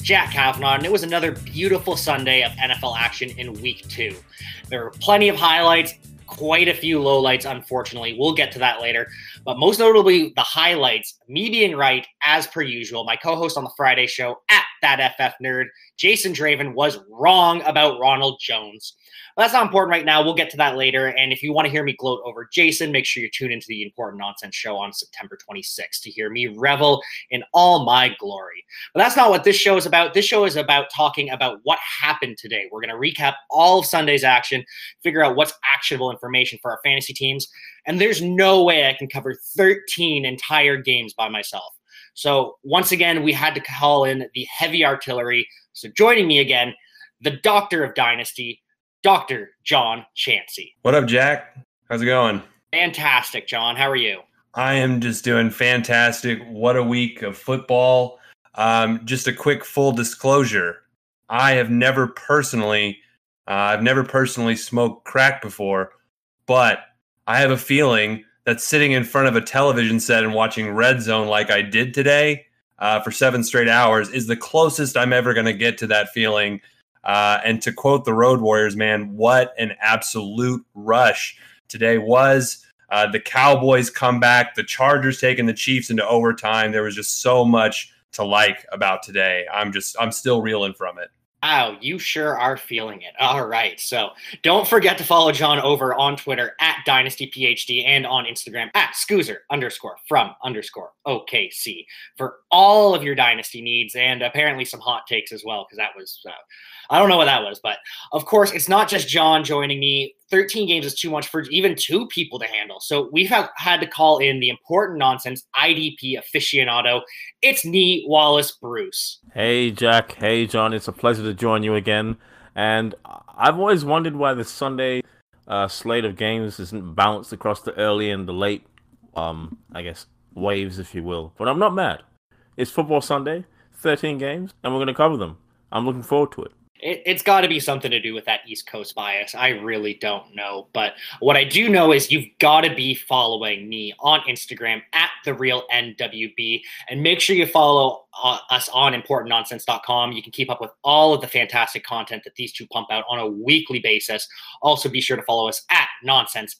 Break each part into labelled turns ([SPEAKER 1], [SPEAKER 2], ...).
[SPEAKER 1] Jack Kavanaugh, and it was another beautiful Sunday of NFL action in week two. There were plenty of highlights, quite a few lowlights, unfortunately. We'll get to that later. But most notably, the highlights, me being right, as per usual. My co host on the Friday show at that FF Nerd, Jason Draven, was wrong about Ronald Jones. That's not important right now. We'll get to that later. And if you want to hear me gloat over Jason, make sure you tune into the Important Nonsense show on September 26th to hear me revel in all my glory. But that's not what this show is about. This show is about talking about what happened today. We're going to recap all of Sunday's action, figure out what's actionable information for our fantasy teams. And there's no way I can cover 13 entire games by myself. So once again, we had to call in the heavy artillery. So joining me again, the doctor of dynasty, Dr. John Chansey.
[SPEAKER 2] What up, Jack? How's it going?
[SPEAKER 1] Fantastic, John. How are you?
[SPEAKER 2] I am just doing fantastic. What a week of football. Um, just a quick full disclosure. I have never personally, uh, I've never personally smoked crack before, but I have a feeling that sitting in front of a television set and watching Red Zone like I did today uh, for seven straight hours is the closest I'm ever going to get to that feeling. Uh, and to quote the Road Warriors, man, what an absolute rush today was. Uh, the Cowboys come back, the Chargers taking the Chiefs into overtime. There was just so much to like about today. I'm just, I'm still reeling from it.
[SPEAKER 1] Wow, you sure are feeling it. All right. So don't forget to follow John over on Twitter at DynastyPhD and on Instagram at Scoozer underscore from underscore OKC for all of your Dynasty needs and apparently some hot takes as well, because that was, uh, I don't know what that was. But of course, it's not just John joining me. 13 games is too much for even two people to handle. So we've had to call in the important nonsense IDP aficionado. It's Nee Wallace Bruce.
[SPEAKER 3] Hey, Jack. Hey, John. It's a pleasure to join you again. And I've always wondered why the Sunday uh, slate of games isn't balanced across the early and the late, um, I guess, waves, if you will. But I'm not mad. It's Football Sunday, 13 games, and we're going to cover them. I'm looking forward to it.
[SPEAKER 1] It, it's got to be something to do with that East Coast bias. I really don't know. But what I do know is you've got to be following me on Instagram at the real NWB and make sure you follow uh, us on importantnonsense.com. You can keep up with all of the fantastic content that these two pump out on a weekly basis. Also, be sure to follow us at NonsenseFF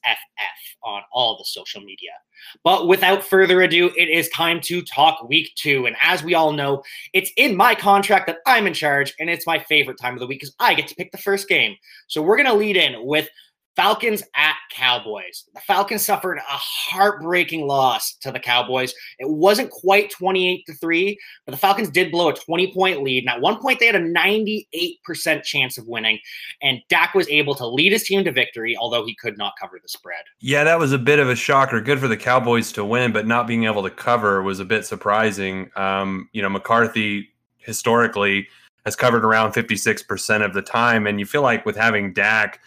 [SPEAKER 1] on all the social media. But without further ado, it is time to talk week two. And as we all know, it's in my contract that I'm in charge, and it's my favorite time of the week because I get to pick the first game. So we're going to lead in with Falcons at Cowboys. The Falcons suffered a heartbreaking loss to the Cowboys. It wasn't quite 28 to 3, but the Falcons did blow a 20 point lead. And at one point, they had a 98% chance of winning. And Dak was able to lead his team to victory, although he could not cover the spread.
[SPEAKER 2] Yeah, that was a bit of a shocker. Good for the Cowboys to win, but not being able to cover was a bit surprising. Um, you know, McCarthy historically has covered around 56% of the time. And you feel like with having Dak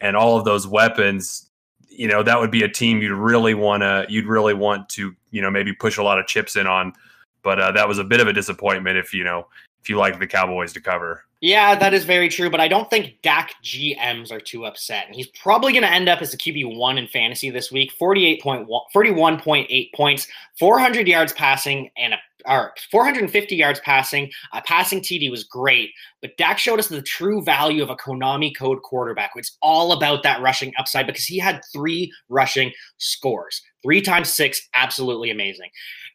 [SPEAKER 2] and all of those weapons, you know, that would be a team you'd really want to, you'd really want to, you know, maybe push a lot of chips in on. But uh, that was a bit of a disappointment if, you know, if you like the Cowboys to cover.
[SPEAKER 1] Yeah, that is very true, but I don't think Dak GMs are too upset. And he's probably going to end up as a QB1 in fantasy this week 48.1, 41.8 points, 400 yards passing, and a or 450 yards passing. A passing TD was great, but Dak showed us the true value of a Konami code quarterback. It's all about that rushing upside because he had three rushing scores, three times six, absolutely amazing.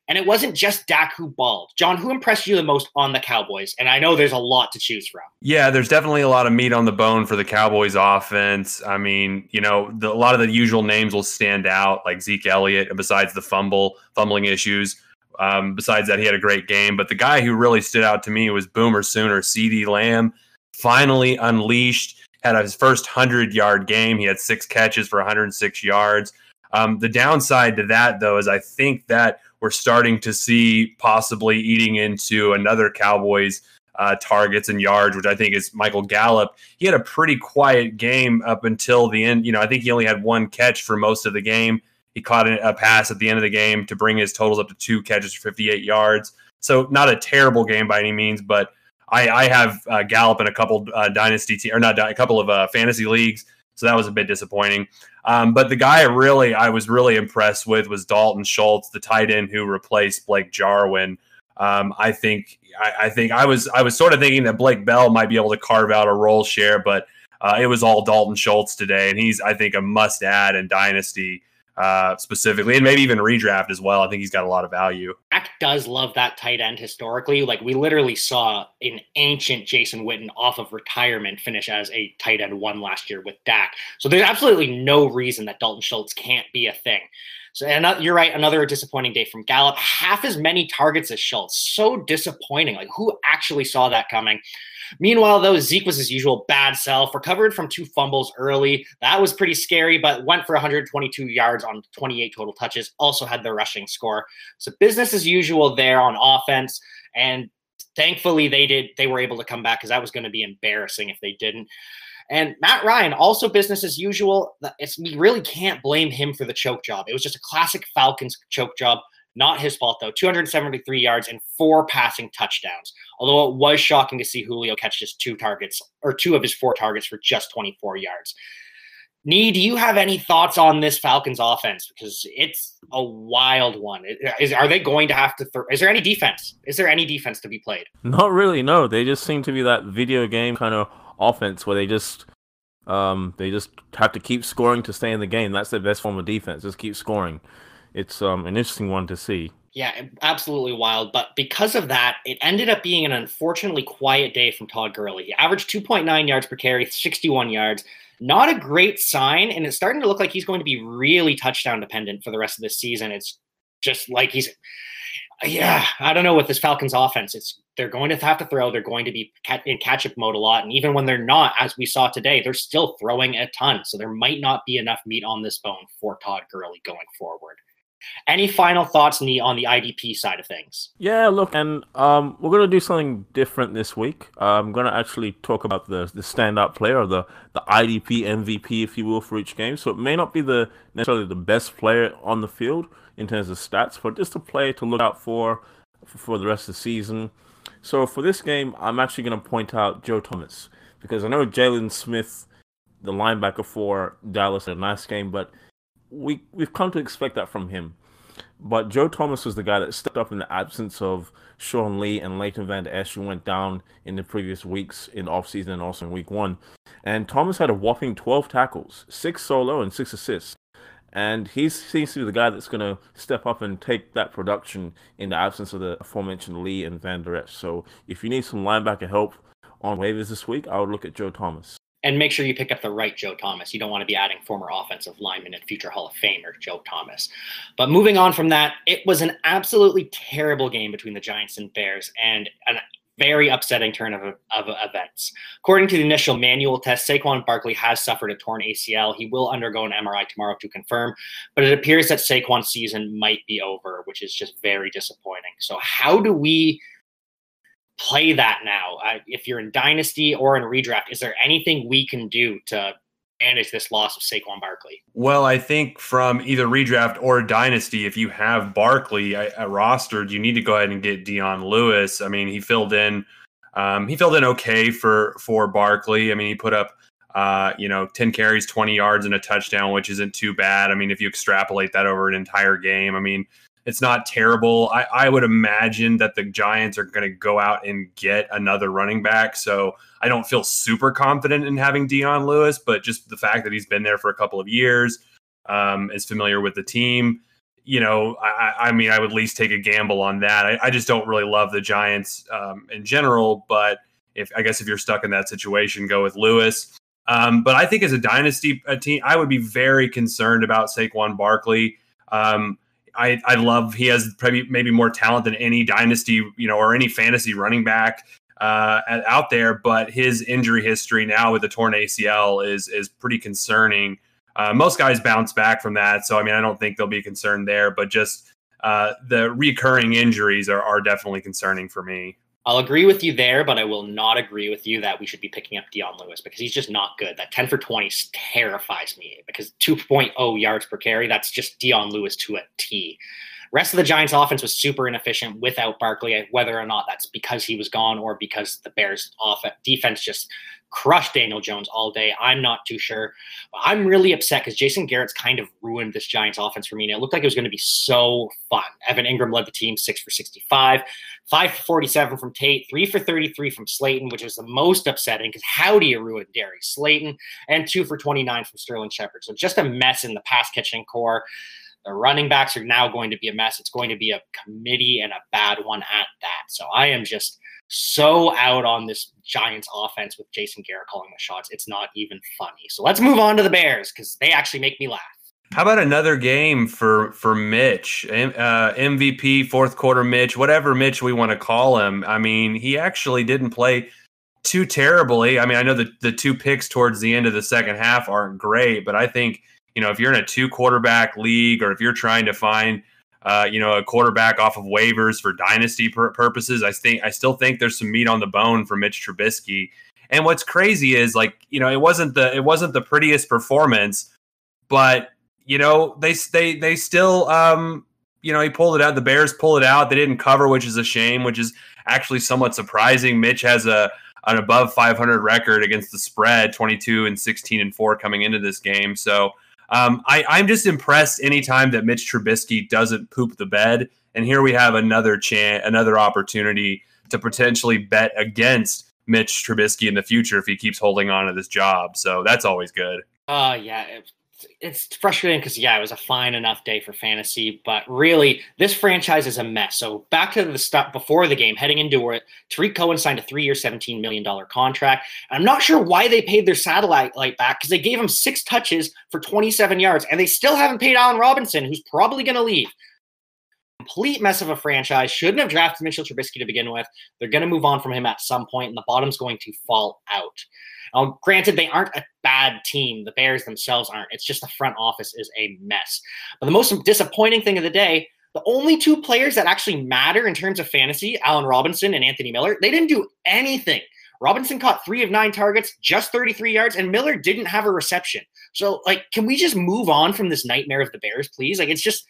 [SPEAKER 1] And it wasn't just Dak who balled. John, who impressed you the most on the Cowboys? And I know there's a lot to choose from.
[SPEAKER 2] Yeah, there's definitely a lot of meat on the bone for the Cowboys offense. I mean, you know, the, a lot of the usual names will stand out, like Zeke Elliott, and besides the fumble, fumbling issues. Um, besides that, he had a great game. But the guy who really stood out to me was Boomer Sooner, CeeDee Lamb, finally unleashed, had his first 100 yard game. He had six catches for 106 yards. Um, the downside to that, though, is I think that we're starting to see possibly eating into another Cowboys uh, targets and yards, which I think is Michael Gallup. He had a pretty quiet game up until the end. You know, I think he only had one catch for most of the game. He caught a pass at the end of the game to bring his totals up to two catches for 58 yards. So not a terrible game by any means, but I, I have uh, Gallup in a couple uh, dynasty te- or not a couple of uh, fantasy leagues, so that was a bit disappointing. Um, but the guy I really I was really impressed with was Dalton Schultz, the tight end who replaced Blake Jarwin. Um, I think I, I, think I was I was sort of thinking that Blake Bell might be able to carve out a role share, but uh, it was all Dalton Schultz today, and he's I think a must add in dynasty uh, specifically, and maybe even redraft as well. I think he's got a lot of value.
[SPEAKER 1] Dak does love that tight end historically. Like we literally saw an ancient Jason Witten off of retirement finish as a tight end one last year with Dak. So there's absolutely no reason that Dalton Schultz can't be a thing. So and you're right, another disappointing day from Gallup. Half as many targets as Schultz. So disappointing. Like who actually saw that coming? Meanwhile, though, Zeke was his usual bad self, recovered from two fumbles early. That was pretty scary, but went for 122 yards on 28 total touches. Also had the rushing score. So business as usual there on offense. And thankfully they did they were able to come back because that was going to be embarrassing if they didn't. And Matt Ryan, also business as usual. It's, we really can't blame him for the choke job. It was just a classic Falcons choke job. Not his fault, though. 273 yards and four passing touchdowns. Although it was shocking to see Julio catch just two targets or two of his four targets for just 24 yards. Nee, do you have any thoughts on this Falcons offense? Because it's a wild one. Is, are they going to have to? Th- is there any defense? Is there any defense to be played?
[SPEAKER 3] Not really. No, they just seem to be that video game kind of offense where they just um, they just have to keep scoring to stay in the game. That's the best form of defense. Just keep scoring it's um, an interesting one to see.
[SPEAKER 1] Yeah, absolutely wild. But because of that, it ended up being an unfortunately quiet day from Todd Gurley. He averaged 2.9 yards per carry, 61 yards. Not a great sign, and it's starting to look like he's going to be really touchdown dependent for the rest of this season. It's just like he's, yeah, I don't know with this Falcons offense. It's they're going to have to throw. They're going to be in catch up mode a lot, and even when they're not, as we saw today, they're still throwing a ton. So there might not be enough meat on this bone for Todd Gurley going forward. Any final thoughts on the on the IDP side of things?
[SPEAKER 3] Yeah, look, and um, we're gonna do something different this week. I'm gonna actually talk about the the standout player, or the the IDP MVP, if you will, for each game. So it may not be the necessarily the best player on the field in terms of stats, but just a player to look out for for the rest of the season. So for this game, I'm actually gonna point out Joe Thomas because I know Jaylon Smith, the linebacker for Dallas, had a nice game, but we we've come to expect that from him. But Joe Thomas was the guy that stepped up in the absence of Sean Lee and Leighton Vander Esch, who went down in the previous weeks in offseason and also in week one. And Thomas had a whopping 12 tackles, six solo, and six assists. And he seems to be the guy that's going to step up and take that production in the absence of the aforementioned Lee and Vander Esch. So if you need some linebacker help on waivers this week, I would look at Joe Thomas
[SPEAKER 1] and make sure you pick up the right Joe Thomas. You don't want to be adding former offensive lineman and future Hall of Famer Joe Thomas. But moving on from that, it was an absolutely terrible game between the Giants and Bears and a very upsetting turn of, of events. According to the initial manual test, Saquon Barkley has suffered a torn ACL. He will undergo an MRI tomorrow to confirm, but it appears that Saquon's season might be over, which is just very disappointing. So, how do we play that now? Uh, if you're in Dynasty or in redraft, is there anything we can do to manage this loss of Saquon Barkley?
[SPEAKER 2] Well, I think from either redraft or Dynasty, if you have Barkley at, rostered, you need to go ahead and get Dion Lewis. I mean, he filled in. Um, he filled in okay for for Barkley. I mean, he put up uh, you know, 10 carries, 20 yards, and a touchdown, which isn't too bad. I mean, if you extrapolate that over an entire game, I mean, it's not terrible. I, I would imagine that the Giants are going to go out and get another running back. So I don't feel super confident in having Dion Lewis, but just the fact that he's been there for a couple of years, um, is familiar with the team. You know, I, I, mean, I would at least take a gamble on that. I, I just don't really love the Giants um, in general, but if I guess if you're stuck in that situation, go with Lewis. Um, but I think as a dynasty a team, I would be very concerned about Saquon Barkley. Um, I, I love he has probably maybe more talent than any dynasty, you know, or any fantasy running back uh, out there. But his injury history now with the torn ACL is is pretty concerning. Uh, most guys bounce back from that, so I mean, I don't think there'll be concern there. But just uh, the recurring injuries are, are definitely concerning for me.
[SPEAKER 1] I'll agree with you there, but I will not agree with you that we should be picking up Dion Lewis because he's just not good. That 10 for 20 terrifies me because 2.0 yards per carry, that's just Dion Lewis to a T. Rest of the Giants offense was super inefficient without Barkley, whether or not that's because he was gone or because the Bears offense defense just crushed Daniel Jones all day. I'm not too sure. I'm really upset because Jason Garrett's kind of ruined this Giants offense for me. And it looked like it was going to be so fun. Evan Engram led the team six for 65, five for 47 from Tate, three for 33 from Slayton, which was the most upsetting because how do you ruin Darius Slayton? And two for 29 from Sterling Shepard. So just a mess in the pass catching core. The running backs are now going to be a mess. It's going to be a committee and a bad one at that. So I am just so out on this Giants offense with Jason Garrett calling the shots. It's not even funny. So let's move on to the Bears because they actually make me laugh.
[SPEAKER 2] How about another game for for Mitch, uh, MVP, fourth quarter Mitch, whatever Mitch we want to call him? I mean, he actually didn't play too terribly. I mean, I know the the two picks towards the end of the second half aren't great, but I think you know if you're in a two quarterback league or if you're trying to find uh, you know, a quarterback off of waivers for dynasty pur- purposes. I think I still think there's some meat on the bone for Mitch Trubisky. And what's crazy is like, you know, it wasn't the it wasn't the prettiest performance, but you know, they they they still um you know, he pulled it out. The Bears pulled it out. They didn't cover, which is a shame, which is actually somewhat surprising. Mitch has a an above 500 record against the spread, 22 and 16 and 4 coming into this game. So, um, I, I'm just impressed anytime that Mitch Trubisky doesn't poop the bed. And here we have another chance, another opportunity to potentially bet against Mitch Trubisky in the future if he keeps holding on to this job. So that's always good.
[SPEAKER 1] Uh, yeah, it's frustrating because yeah, it was a fine enough day for fantasy, but really this franchise is a mess. So back to the stuff before the game, heading into it, Tarik Cohen signed a three-year, seventeen million dollar contract. I'm not sure why they paid their satellite light back because they gave him six touches for 27 yards, and they still haven't paid Allen Robinson, who's probably going to leave. Complete mess of a franchise. Shouldn't have drafted Mitchell Trubisky to begin with. They're going to move on from him at some point, and the bottom's going to fall out. Now, granted, they aren't a bad team. The Bears themselves aren't. It's just the front office is a mess. But the most disappointing thing of the day, the only two players that actually matter in terms of fantasy, Allen Robinson and Anthony Miller, they didn't do anything. Robinson caught three of nine targets, just 33 yards, and Miller didn't have a reception. So, like, can we just move on from this nightmare of the Bears, please? Like, it's just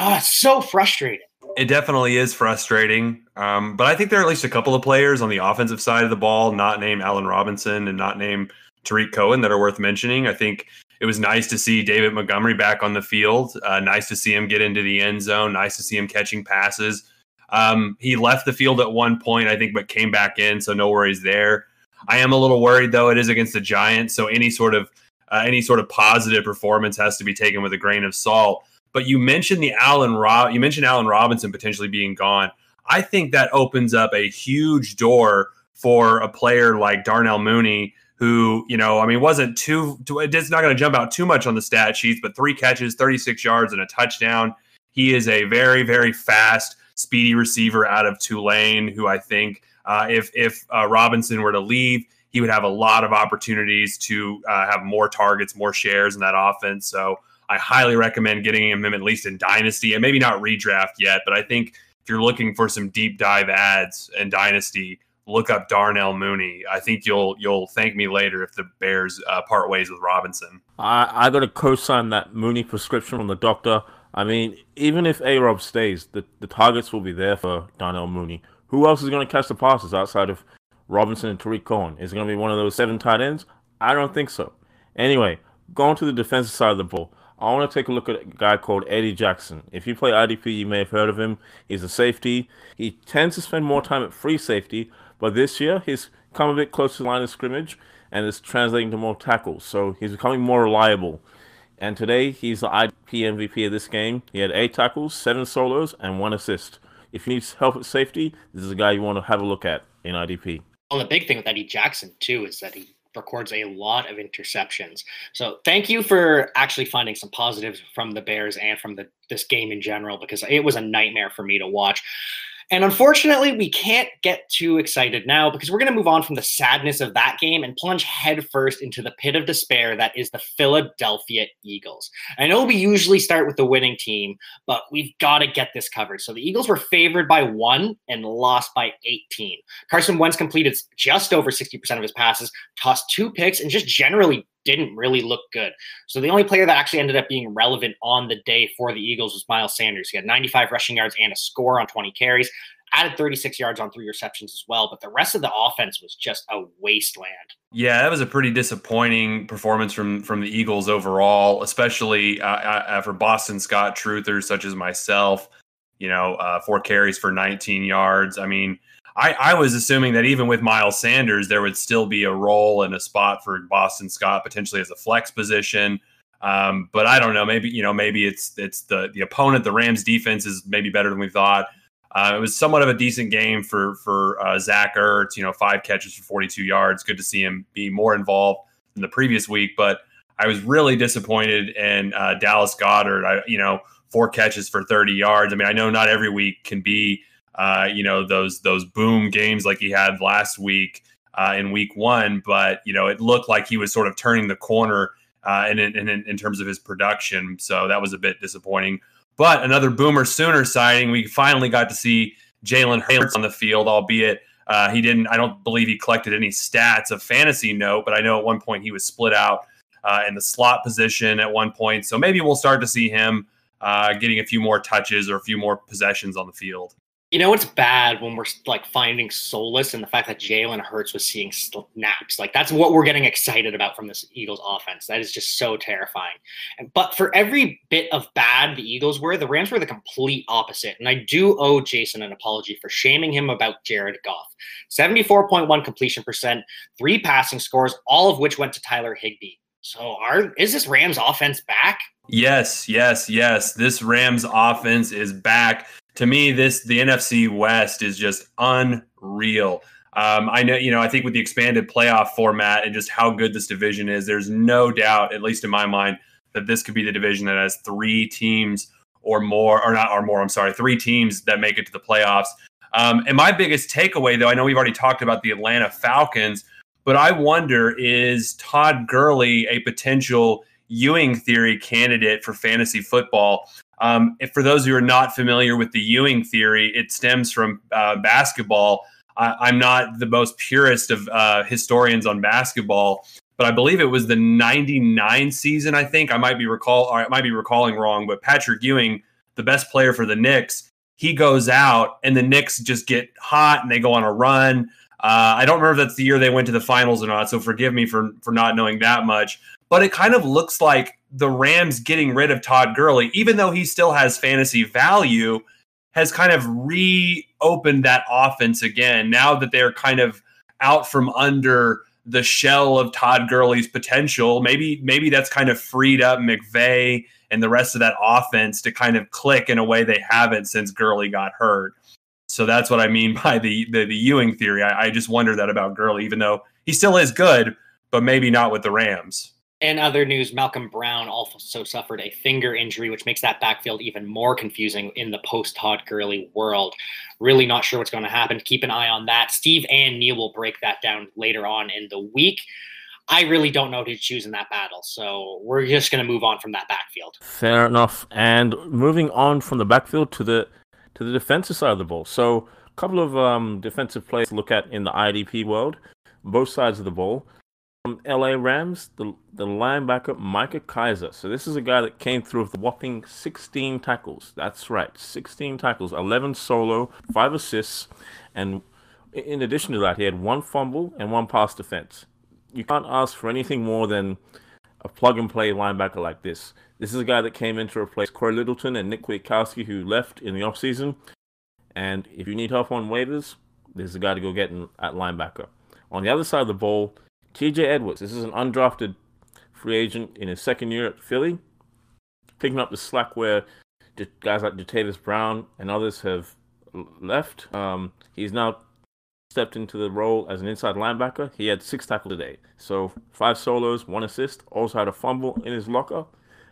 [SPEAKER 1] oh, it's so frustrating.
[SPEAKER 2] It definitely is frustrating. Um, but I think there are at least a couple of players on the offensive side of the ball, not named Allen Robinson and not named Tarik Cohen, that are worth mentioning. I think it was nice to see David Montgomery back on the field. Uh, nice to see him get into the end zone. Nice to see him catching passes. Um, he left the field at one point, I think, but came back in, so no worries there. I am a little worried though. It is against the Giants, so any sort of uh, any sort of positive performance has to be taken with a grain of salt. But you mentioned the Allen Rob, you mentioned Allen Robinson potentially being gone. I think that opens up a huge door for a player like Darnell Mooney, who you know, I mean, wasn't too. It's not going to jump out too much on the stat sheets, but three catches, 36 yards, and a touchdown. He is a very, very fast, speedy receiver out of Tulane, who I think uh, if if uh, Robinson were to leave, he would have a lot of opportunities to uh, have more targets, more shares in that offense. So I highly recommend getting him at least in Dynasty and maybe not redraft yet, but I think if you're looking for some deep dive ads in Dynasty, look up Darnell Mooney. I think you'll you'll thank me later if the Bears uh, part ways with Robinson.
[SPEAKER 3] I I got to co-sign that Mooney prescription from the doctor. I mean, even if A Rob stays, the, the targets will be there for Darnell Mooney. Who else is going to catch the passes outside of Robinson and Tarik Cohen? Is it going to be one of those seven tight ends? I don't think so. Anyway, going to the defensive side of the ball. I want to take a look at a guy called Eddie Jackson. If you play IDP, you may have heard of him. He's a safety. He tends to spend more time at free safety, but this year he's come a bit closer to the line of scrimmage and is translating to more tackles. So he's becoming more reliable. And today he's the IDP MVP of this game. He had eight tackles, seven solos, and one assist. If you need help at safety, this is a guy you want to have a look at in IDP.
[SPEAKER 1] Well, the big thing with Eddie Jackson too is that he records a lot of interceptions. So thank you for actually finding some positives from the Bears and from the this game in general because it was a nightmare for me to watch. And unfortunately, we can't get too excited now because we're going to move on from the sadness of that game and plunge headfirst into the pit of despair that is the Philadelphia Eagles. I know we usually start with the winning team, but we've got to get this covered. So the Eagles were favored by one and lost by 18. Carson Wentz completed just over 60% of his passes, tossed two picks, and just generally didn't really look good. So the only player that actually ended up being relevant on the day for the Eagles was Miles Sanders. He had 95 rushing yards and a score on 20 carries, added 36 yards on three receptions as well. But the rest of the offense was just a wasteland.
[SPEAKER 2] Yeah, that was a pretty disappointing performance from from the Eagles overall, especially uh, uh, for Boston Scott truthers such as myself. You know, uh, four carries for 19 yards. I mean, I, I was assuming that even with Miles Sanders, there would still be a role and a spot for Boston Scott potentially as a flex position. Um, but I don't know. Maybe you know, maybe it's it's the the opponent. The Rams defense is maybe better than we thought. Uh, it was somewhat of a decent game for for uh, Zach Ertz. You know, five catches for 42 yards. Good to see him be more involved than the previous week. But I was really disappointed in uh, Dallas Goedert. I, you know, four catches for 30 yards. I mean, I know not every week can be uh, you know those those boom games like he had last week uh, in week one, but you know it looked like he was sort of turning the corner uh, in, in, in terms of his production. So that was a bit disappointing. But another Boomer Sooner signing, We finally got to see Jalen Hurts on the field, albeit uh, he didn't. I don't believe he collected any stats of fantasy note, but I know at one point he was split out uh, in the slot position at one point. So maybe we'll start to see him uh, getting a few more touches or a few more possessions on the field.
[SPEAKER 1] You know, it's bad when we're like finding solace in the fact that Jalen Hurts was seeing snaps. Like that's what we're getting excited about from this Eagles offense. That is just so terrifying. And, but for every bit of bad the Eagles were, the Rams were the complete opposite. And I do owe Jason an apology for shaming him about Jared Goff. 74.1 completion percent, three passing scores, all of which went to Tyler Higbee. So are is this Rams offense back?
[SPEAKER 2] Yes, yes, yes. This Rams offense is back to me, this the NFC West is just unreal. Um, I know, you know, I think with the expanded playoff format and just how good this division is, there's no doubt, at least in my mind, that this could be the division that has three teams or more, or not, or more. I'm sorry, three teams that make it to the playoffs. Um, and my biggest takeaway, though, I know we've already talked about the Atlanta Falcons, but I wonder is Todd Gurley a potential Ewing theory candidate for fantasy football? Um, for those who are not familiar with the Ewing theory, it stems from uh, basketball. I, am not the most purist of uh, historians on basketball, but I believe it was the '99 season. I think I might be recall, I might be recalling wrong, but Patrick Ewing, the best player for the Knicks, he goes out and the Knicks just get hot and they go on a run. Uh, I don't remember if that's the year they went to the finals or not, so forgive me for for not knowing that much. But it kind of looks like the Rams getting rid of Todd Gurley, even though he still has fantasy value, has kind of reopened that offense again. Now that they're kind of out from under the shell of Todd Gurley's potential, maybe maybe that's kind of freed up McVay and the rest of that offense to kind of click in a way they haven't since Gurley got hurt. So that's what I mean by the the, the Ewing theory. I, I just wonder that about Gurley, even though he still is good, but maybe not with the Rams.
[SPEAKER 1] In other news, Malcolm Brown also suffered a finger injury, which makes that backfield even more confusing in the post Todd Gurley world. Really not sure what's going to happen. Keep an eye on that. Steve and Neil will break that down later on in the week. I really don't know who to choose in that battle, so we're just going to move on from that backfield.
[SPEAKER 3] Fair enough. And moving on from the backfield to the to the defensive side of the ball. So, a couple of um, defensive plays to look at in the IDP world, both sides of the ball. From LA Rams, the, the linebacker Micah Kiser. So this is a guy that came through with a whopping 16 tackles. That's right, 16 tackles, 11 solo, 5 assists, and in addition to that, he had one fumble and one pass defense. You can't ask for anything more than a plug and play linebacker like this. This is a guy that came in to replace Cory Littleton and Nick Kwiatkoski, who left in the offseason. And if you need help on waivers, there's a guy to go get in, at linebacker. On the other side of the ball, TJ Edwards, this is an undrafted free agent in his second year at Philly, picking up the slack where guys like Jatavis Brown and others have left. Um, he's now stepped into the role as an inside linebacker. He had six tackles today, so five solos, one assist. Also had a fumble in his locker.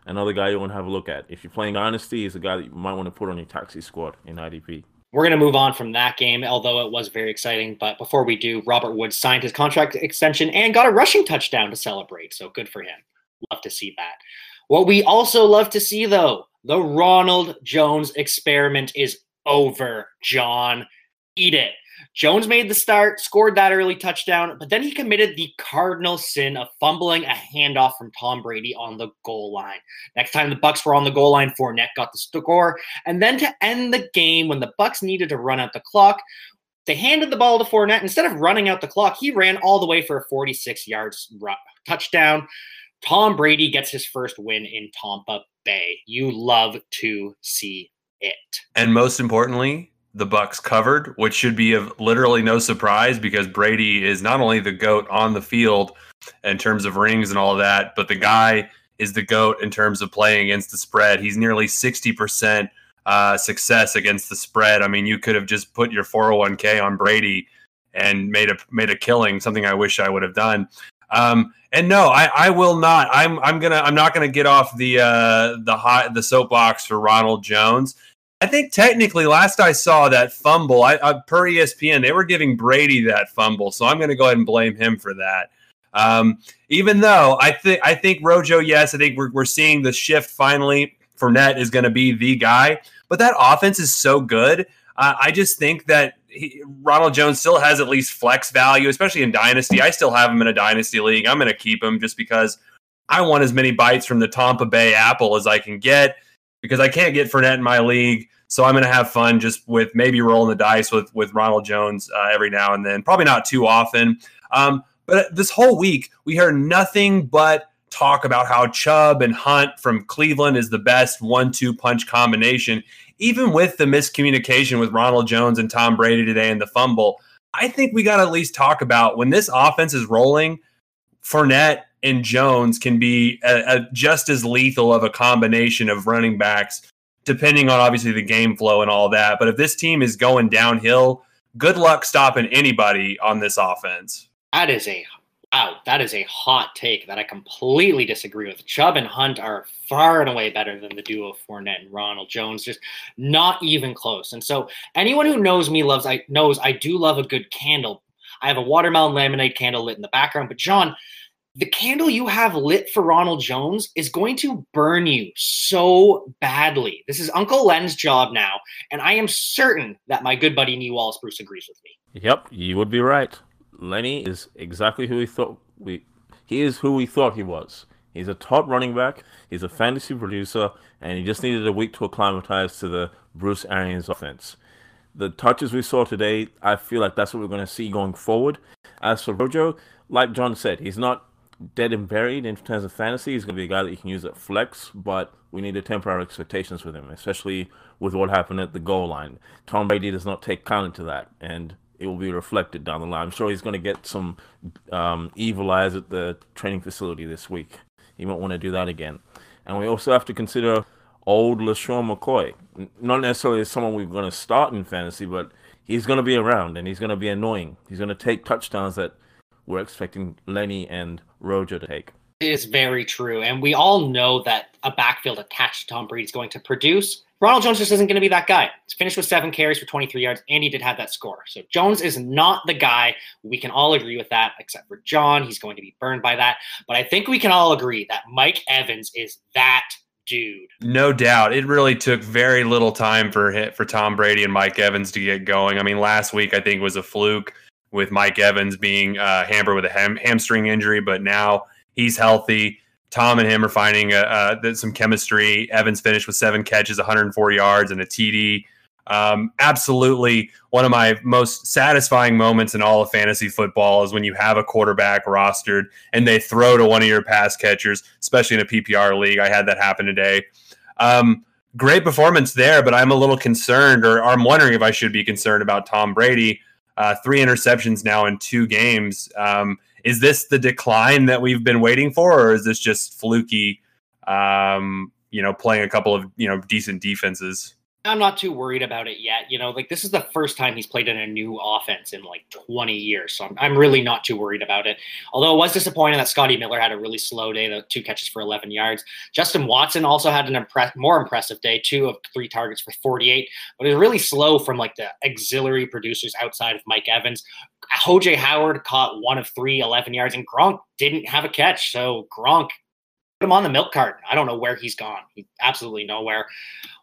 [SPEAKER 3] Another guy you want to have a look at. If you're playing Dynasty, he's a guy that you might want to put on your taxi squad in IDP.
[SPEAKER 1] We're going to move on from that game, although it was very exciting. But before we do, Robert Woods signed his contract extension and got a rushing touchdown to celebrate. So good for him. Love to see that. What we also love to see, though, the Ronald Jones experiment is over, John. Eat it. Jones made the start, scored that early touchdown, but then he committed the cardinal sin of fumbling a handoff from Tom Brady on the goal line. Next time the Bucks were on the goal line, Fournette got the score, and then to end the game when the Bucks needed to run out the clock, they handed the ball to Fournette. Instead of running out the clock, he ran all the way for a 46 yards touchdown. Tom Brady gets his first win in Tampa Bay. You love to see it.
[SPEAKER 2] And most importantly, the Bucks covered, which should be of literally no surprise because Brady is not only the goat on the field in terms of rings and all of that, but the guy is the goat in terms of playing against the spread. He's nearly sixty percent uh, success against the spread. I mean, you could have just put your four hundred one k on Brady and made a made a killing. Something I wish I would have done. Um, and no, I, I will not. I'm I'm gonna I'm not gonna get off the uh, the hot the soapbox for Ronald Jones. I think technically, last I saw that fumble, I, I, per ESPN, they were giving Brady that fumble, so I'm going to go ahead and blame him for that. Um, even though I think I think Rojo, yes, I think we're we're seeing the shift finally. Fournette is going to be the guy, but that offense is so good. Uh, I just think that he, Ronald Jones still has at least flex value, especially in dynasty. I still have him in a dynasty league. I'm going to keep him just because I want as many bites from the Tampa Bay apple as I can get because I can't get Fournette in my league. So I'm going to have fun just with maybe rolling the dice with with Ronald Jones uh, every now and then. Probably not too often. Um, but this whole week we heard nothing but talk about how Chubb and Hunt from Cleveland is the best one-two punch combination. Even with the miscommunication with Ronald Jones and Tom Brady today and the fumble, I think we got to at least talk about when this offense is rolling. Fournette and Jones can be a, a just as lethal of a combination of running backs, depending on obviously the game flow and all that. But if this team is going downhill, good luck stopping anybody on this offense.
[SPEAKER 1] That is a wow, that is a hot take that I completely disagree with. Chubb and Hunt are far and away better than the duo Fournette and Ronald Jones, just not even close. And so anyone who knows me loves I knows I do love a good candle. I have a watermelon lemonade candle lit in the background, but John, the candle you have lit for Ronald Jones is going to burn you so badly. This is Uncle Len's job now, and I am certain that my good buddy New Wallace Bruce agrees with me.
[SPEAKER 3] Yep, you would be right. Lenny is exactly who we thought we he is who we thought he was. He's a top running back, he's a fantasy producer, and he just needed a week to acclimatize to the Bruce Arians offense. The touches we saw today, I feel like that's what we're going to see going forward. As for Rojo, like John said, he's not dead and buried in terms of fantasy. He's going to be a guy that you can use at flex, but we need to temper our expectations with him, especially with what happened at the goal line. Tom Brady does not take kindly to that, and it will be reflected down the line. I'm sure he's going to get some um, evil eyes at the training facility this week. He won't want to do that again. And we also have to consider old LeSean McCoy. Not necessarily as someone we're going to start in fantasy, but he's going to be around and he's going to be annoying. He's going to take touchdowns that we're expecting Lenny and Rojo to take.
[SPEAKER 1] It is very true. And we all know that a backfield attached to Tom Brady is going to produce. Ronald Jones just isn't going to be that guy. He's finished with seven carries for 23 yards, and he did have that score. So Jones is not the guy. We can all agree with that, except for John. He's going to be burned by that. But I think we can all agree that Mike Evans is that dude.
[SPEAKER 2] No doubt. It really took very little time for for Tom Brady and Mike Evans to get going. I mean, last week I think was a fluke with Mike Evans being uh, hampered with a ham- hamstring injury, but now he's healthy. Tom and him are finding uh, uh, some chemistry. Evans finished with seven catches, 104 yards, and a TD. Um, absolutely, one of my most satisfying moments in all of fantasy football is when you have a quarterback rostered and they throw to one of your pass catchers, especially in a PPR league. I had that happen today. Um, great performance there, but I'm a little concerned, or I'm wondering if I should be concerned about Tom Brady uh, three interceptions now in two games. Um, is this the decline that we've been waiting for, or is this just fluky? Um, you know, playing a couple of you know decent defenses.
[SPEAKER 1] I'm not too worried about it yet. You know, like this is the first time he's played in a new offense in like 20 years. So I'm, I'm really not too worried about it. Although it was disappointing that Scotty Miller had a really slow day, the two catches for 11 yards. Justin Watson also had an impress- more impressive day, two of three targets for 48, but it was really slow from like the auxiliary producers outside of Mike Evans. OJ Howard caught one of three, 11 yards, and Gronk didn't have a catch. So Gronk put him on the milk carton. I don't know where he's gone. He's absolutely nowhere.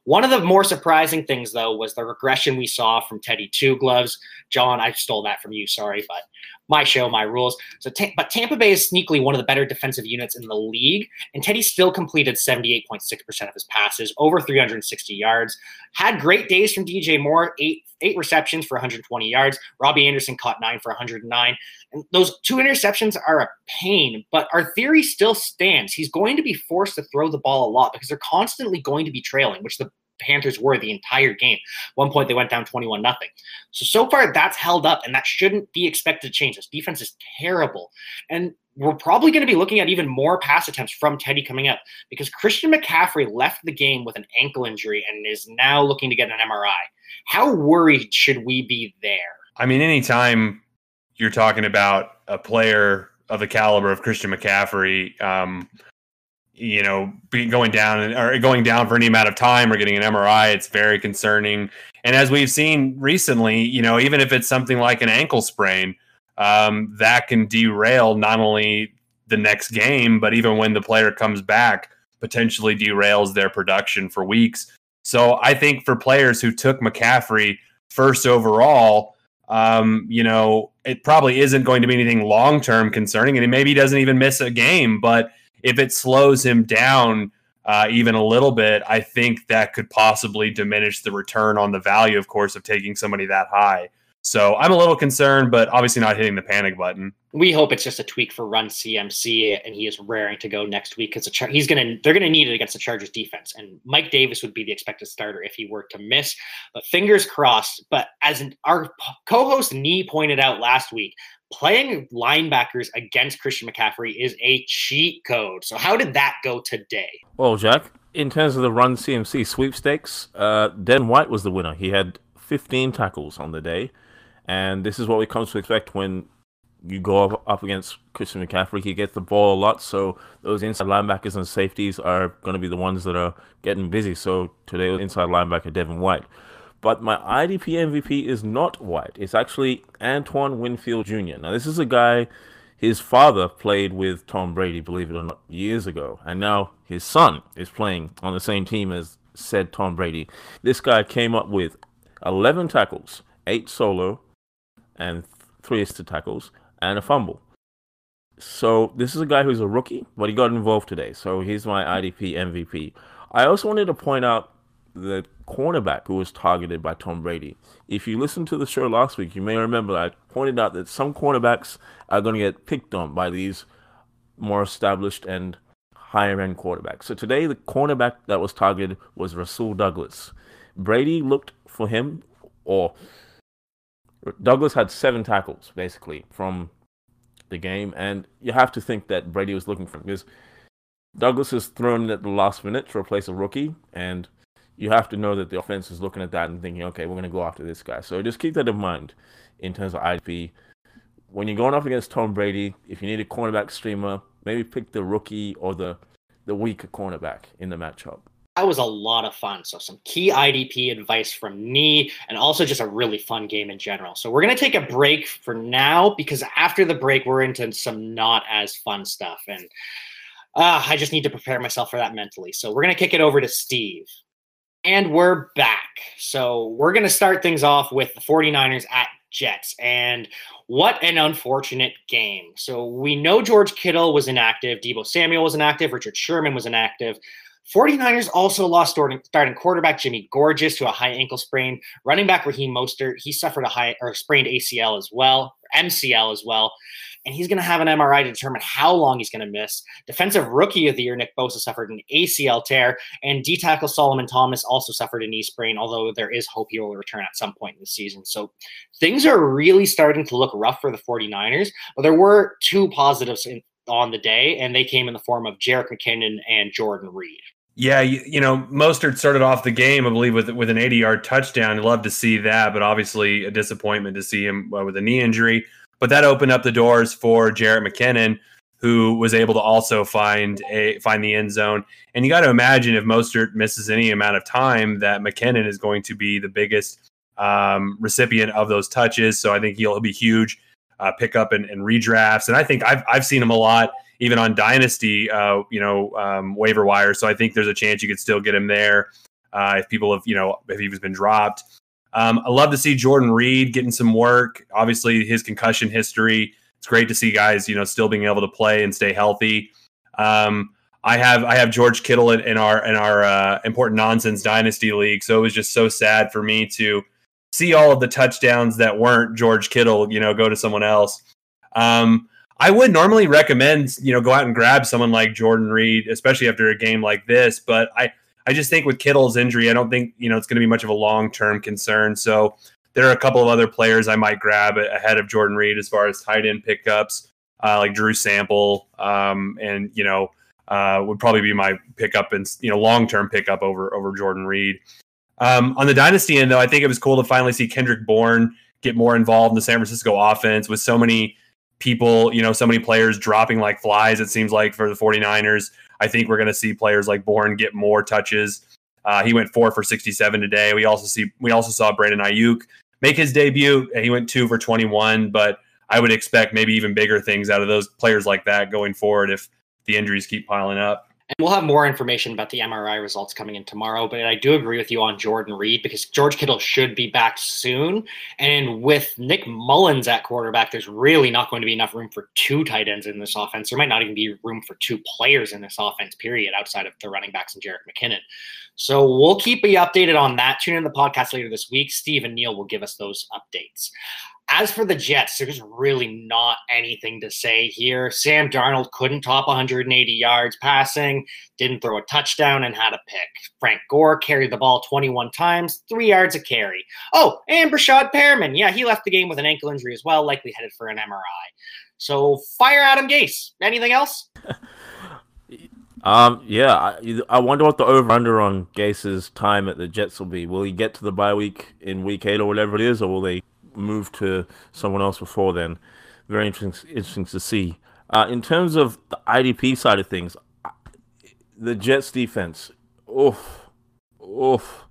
[SPEAKER 1] One of the more surprising things, though, was the regression we saw from Teddy Two Gloves. John, I stole that from you. Sorry, but my show, my rules. So, but Tampa Bay is sneakily one of the better defensive units in the league, and Teddy still completed 78.6% of his passes, over 360 yards. Had great days from DJ Moore, eight eight receptions for 120 yards. Robbie Anderson caught nine for 109. And those two interceptions are a pain, but our theory still stands. He's going to be forced to throw the ball a lot because they're constantly going to be trailing, which the Panthers were the entire game. one point they went down 21 nothing. So so far that's held up and that shouldn't be expected to change. This defense is terrible. And we're probably going to be looking at even more pass attempts from Teddy coming up because Christian McCaffrey left the game with an ankle injury and is now looking to get an MRI. How worried should we be there?
[SPEAKER 2] I mean, anytime you're talking about a player of the caliber of Christian McCaffrey, um, you know, going down or going down for any amount of time or getting an MRI, it's very concerning. And as we've seen recently, you know, even if it's something like an ankle sprain, um, that can derail not only the next game, but even when the player comes back, potentially derails their production for weeks. So I think for players who took McCaffrey first overall, um, you know, it probably isn't going to be anything long term concerning, and maybe he doesn't even miss a game, but if it slows him down uh, even a little bit, I think that could possibly diminish the return on the value, of course, of taking somebody that high. So I'm a little concerned, but obviously not hitting the panic button.
[SPEAKER 1] We hope it's just a tweak for run CMC, and he is raring to go next week because char- he's gonna they're gonna need it against the Chargers defense, and Mike Davis would be the expected starter if he were to miss. But fingers crossed. But as an, our co-host Nee pointed out last week, playing linebackers against Christian McCaffrey is a cheat code. So how did that go today?
[SPEAKER 3] Well, Jack, in terms of the run CMC sweepstakes, uh, Den White was the winner. He had 15 tackles on the day, and this is what we come to expect when you go up, up against Christian McCaffrey. He gets the ball a lot, so those inside linebackers and safeties are going to be the ones that are getting busy. So today, inside linebacker Devin White. But my IDP MVP is not White. It's actually Antoine Winfield Jr. Now, this is a guy, his father played with Tom Brady, believe it or not, years ago. And now his son is playing on the same team as said Tom Brady. This guy came up with 11 tackles, 8 solo, and 3 assisted tackles, and a fumble. So this is a guy who's a rookie, but he got involved today. So he's my IDP MVP. I also wanted to point out the cornerback who was targeted by Tom Brady. If you listened to the show last week, you may remember I pointed out that some cornerbacks are going to get picked on by these more established and higher end quarterbacks. So today, the cornerback that was targeted was Rasul Douglas. Brady looked for him, or Douglas had seven tackles basically from the game, and you have to think that Brady was looking for him because Douglas is thrown in at the last minute to replace a rookie, and you have to know that the offense is looking at that and thinking, okay, we're going to go after this guy. So just keep that in mind in terms of IDP. When you're going up against Tom Brady, if you need a cornerback streamer, maybe pick the rookie or the the weaker cornerback in the matchup.
[SPEAKER 1] That was a lot of fun. So some key IDP advice from me, and also just a really fun game in general. So we're gonna take a break for now because after the break we're into some not as fun stuff, and uh, I just need to prepare myself for that mentally. So we're gonna kick it over to Steve. And we're back. So we're going to start things off with the 49ers at Jets. And what an unfortunate game. So we know George Kittle was inactive, Deebo Samuel was inactive, Richard Sherman was inactive. 49ers also lost starting, starting quarterback Jimmy Gorgeous to a high ankle sprain. Running back Raheem Mostert, he suffered a high or sprained ACL as well, MCL as well and he's going to have an MRI to determine how long he's going to miss. Defensive Rookie of the Year Nick Bosa suffered an ACL tear, and D tackle Solomon Thomas also suffered a knee sprain. Although there is hope he will return at some point in the season, so things are really starting to look rough for the 49ers. But there were two positives in, on the day, and they came in the form of Jerick McKinnon and Jordan Reed.
[SPEAKER 2] Yeah, you, you know, Mostert started off the game, I believe, with with an 80 yard touchdown. Love to see that, but obviously a disappointment to see him uh, with a knee injury. But that opened up the doors for Jarrett McKinnon, who was able to also find a find the end zone. And you got to imagine if Mostert misses any amount of time, that McKinnon is going to be the biggest um, recipient of those touches. So I think he'll be huge uh, pickup and, and redrafts. And I think I've I've seen him a lot even on Dynasty, uh, you know, um, waiver wire. So I think there's a chance you could still get him there uh, if people have, you know, if he's been dropped. Um, I love to see Jordan Reed getting some work. Obviously, his concussion history. It's great to see guys, you know, still being able to play and stay healthy. Um, I have I have George Kittle in, in our in our uh, important nonsense dynasty league, so it was just so sad for me to see all of the touchdowns that weren't George Kittle, you know, go to someone else. Um, I would normally recommend, you know, go out and grab someone like Jordan Reed, especially after a game like this. But I, I just think with Kittle's injury, I don't think, you know, it's going to be much of a long term concern. So there are a couple of other players I might grab ahead of Jordan Reed as far as tight end pickups, uh, like Drew Sample, um, and, you know, uh, would probably be my pickup and, you know, long term pickup over, over Jordan Reed. Um, on the dynasty end, though, I think it was cool to finally see Kendrick Bourne get more involved in the San Francisco offense with so many people, you know, so many players dropping like flies, it seems like for the 49ers. I think we're going to see players like Bourne get more touches. Uh, he went four for 67 today. We also see we also saw Brandon Aiyuk make his debut. And he went two for 21, but I would expect maybe even bigger things out of those players like that going forward if the injuries keep piling up.
[SPEAKER 1] And we'll have more information about the MRI results coming in tomorrow. But I do agree with you on Jordan Reed because George Kittle should be back soon. And with Nick Mullens at quarterback, there's really not going to be enough room for two tight ends in this offense. There might not even be room for two players in this offense, period, outside of the running backs and Jerick McKinnon. So we'll keep you updated on that. Tune in the podcast later this week. Steve and Neil will give us those updates. As for the Jets, there's really not anything to say here. Sam Darnold couldn't top 180 yards passing, didn't throw a touchdown, and had a pick. Frank Gore carried the ball 21 times, three yards a carry. Oh, and Breshad Perriman. Yeah, he left the game with an ankle injury as well, likely headed for an MRI. So fire Adam Gase. Anything else?
[SPEAKER 3] Um, yeah, I, I wonder what the over under on Gase's time at the Jets will be. Will he get to the bye week in week eight or whatever it is, or will they move to someone else before then. Very interesting, interesting to see. Uh, in terms of the IDP side of things, the Jets defense, oof, oof.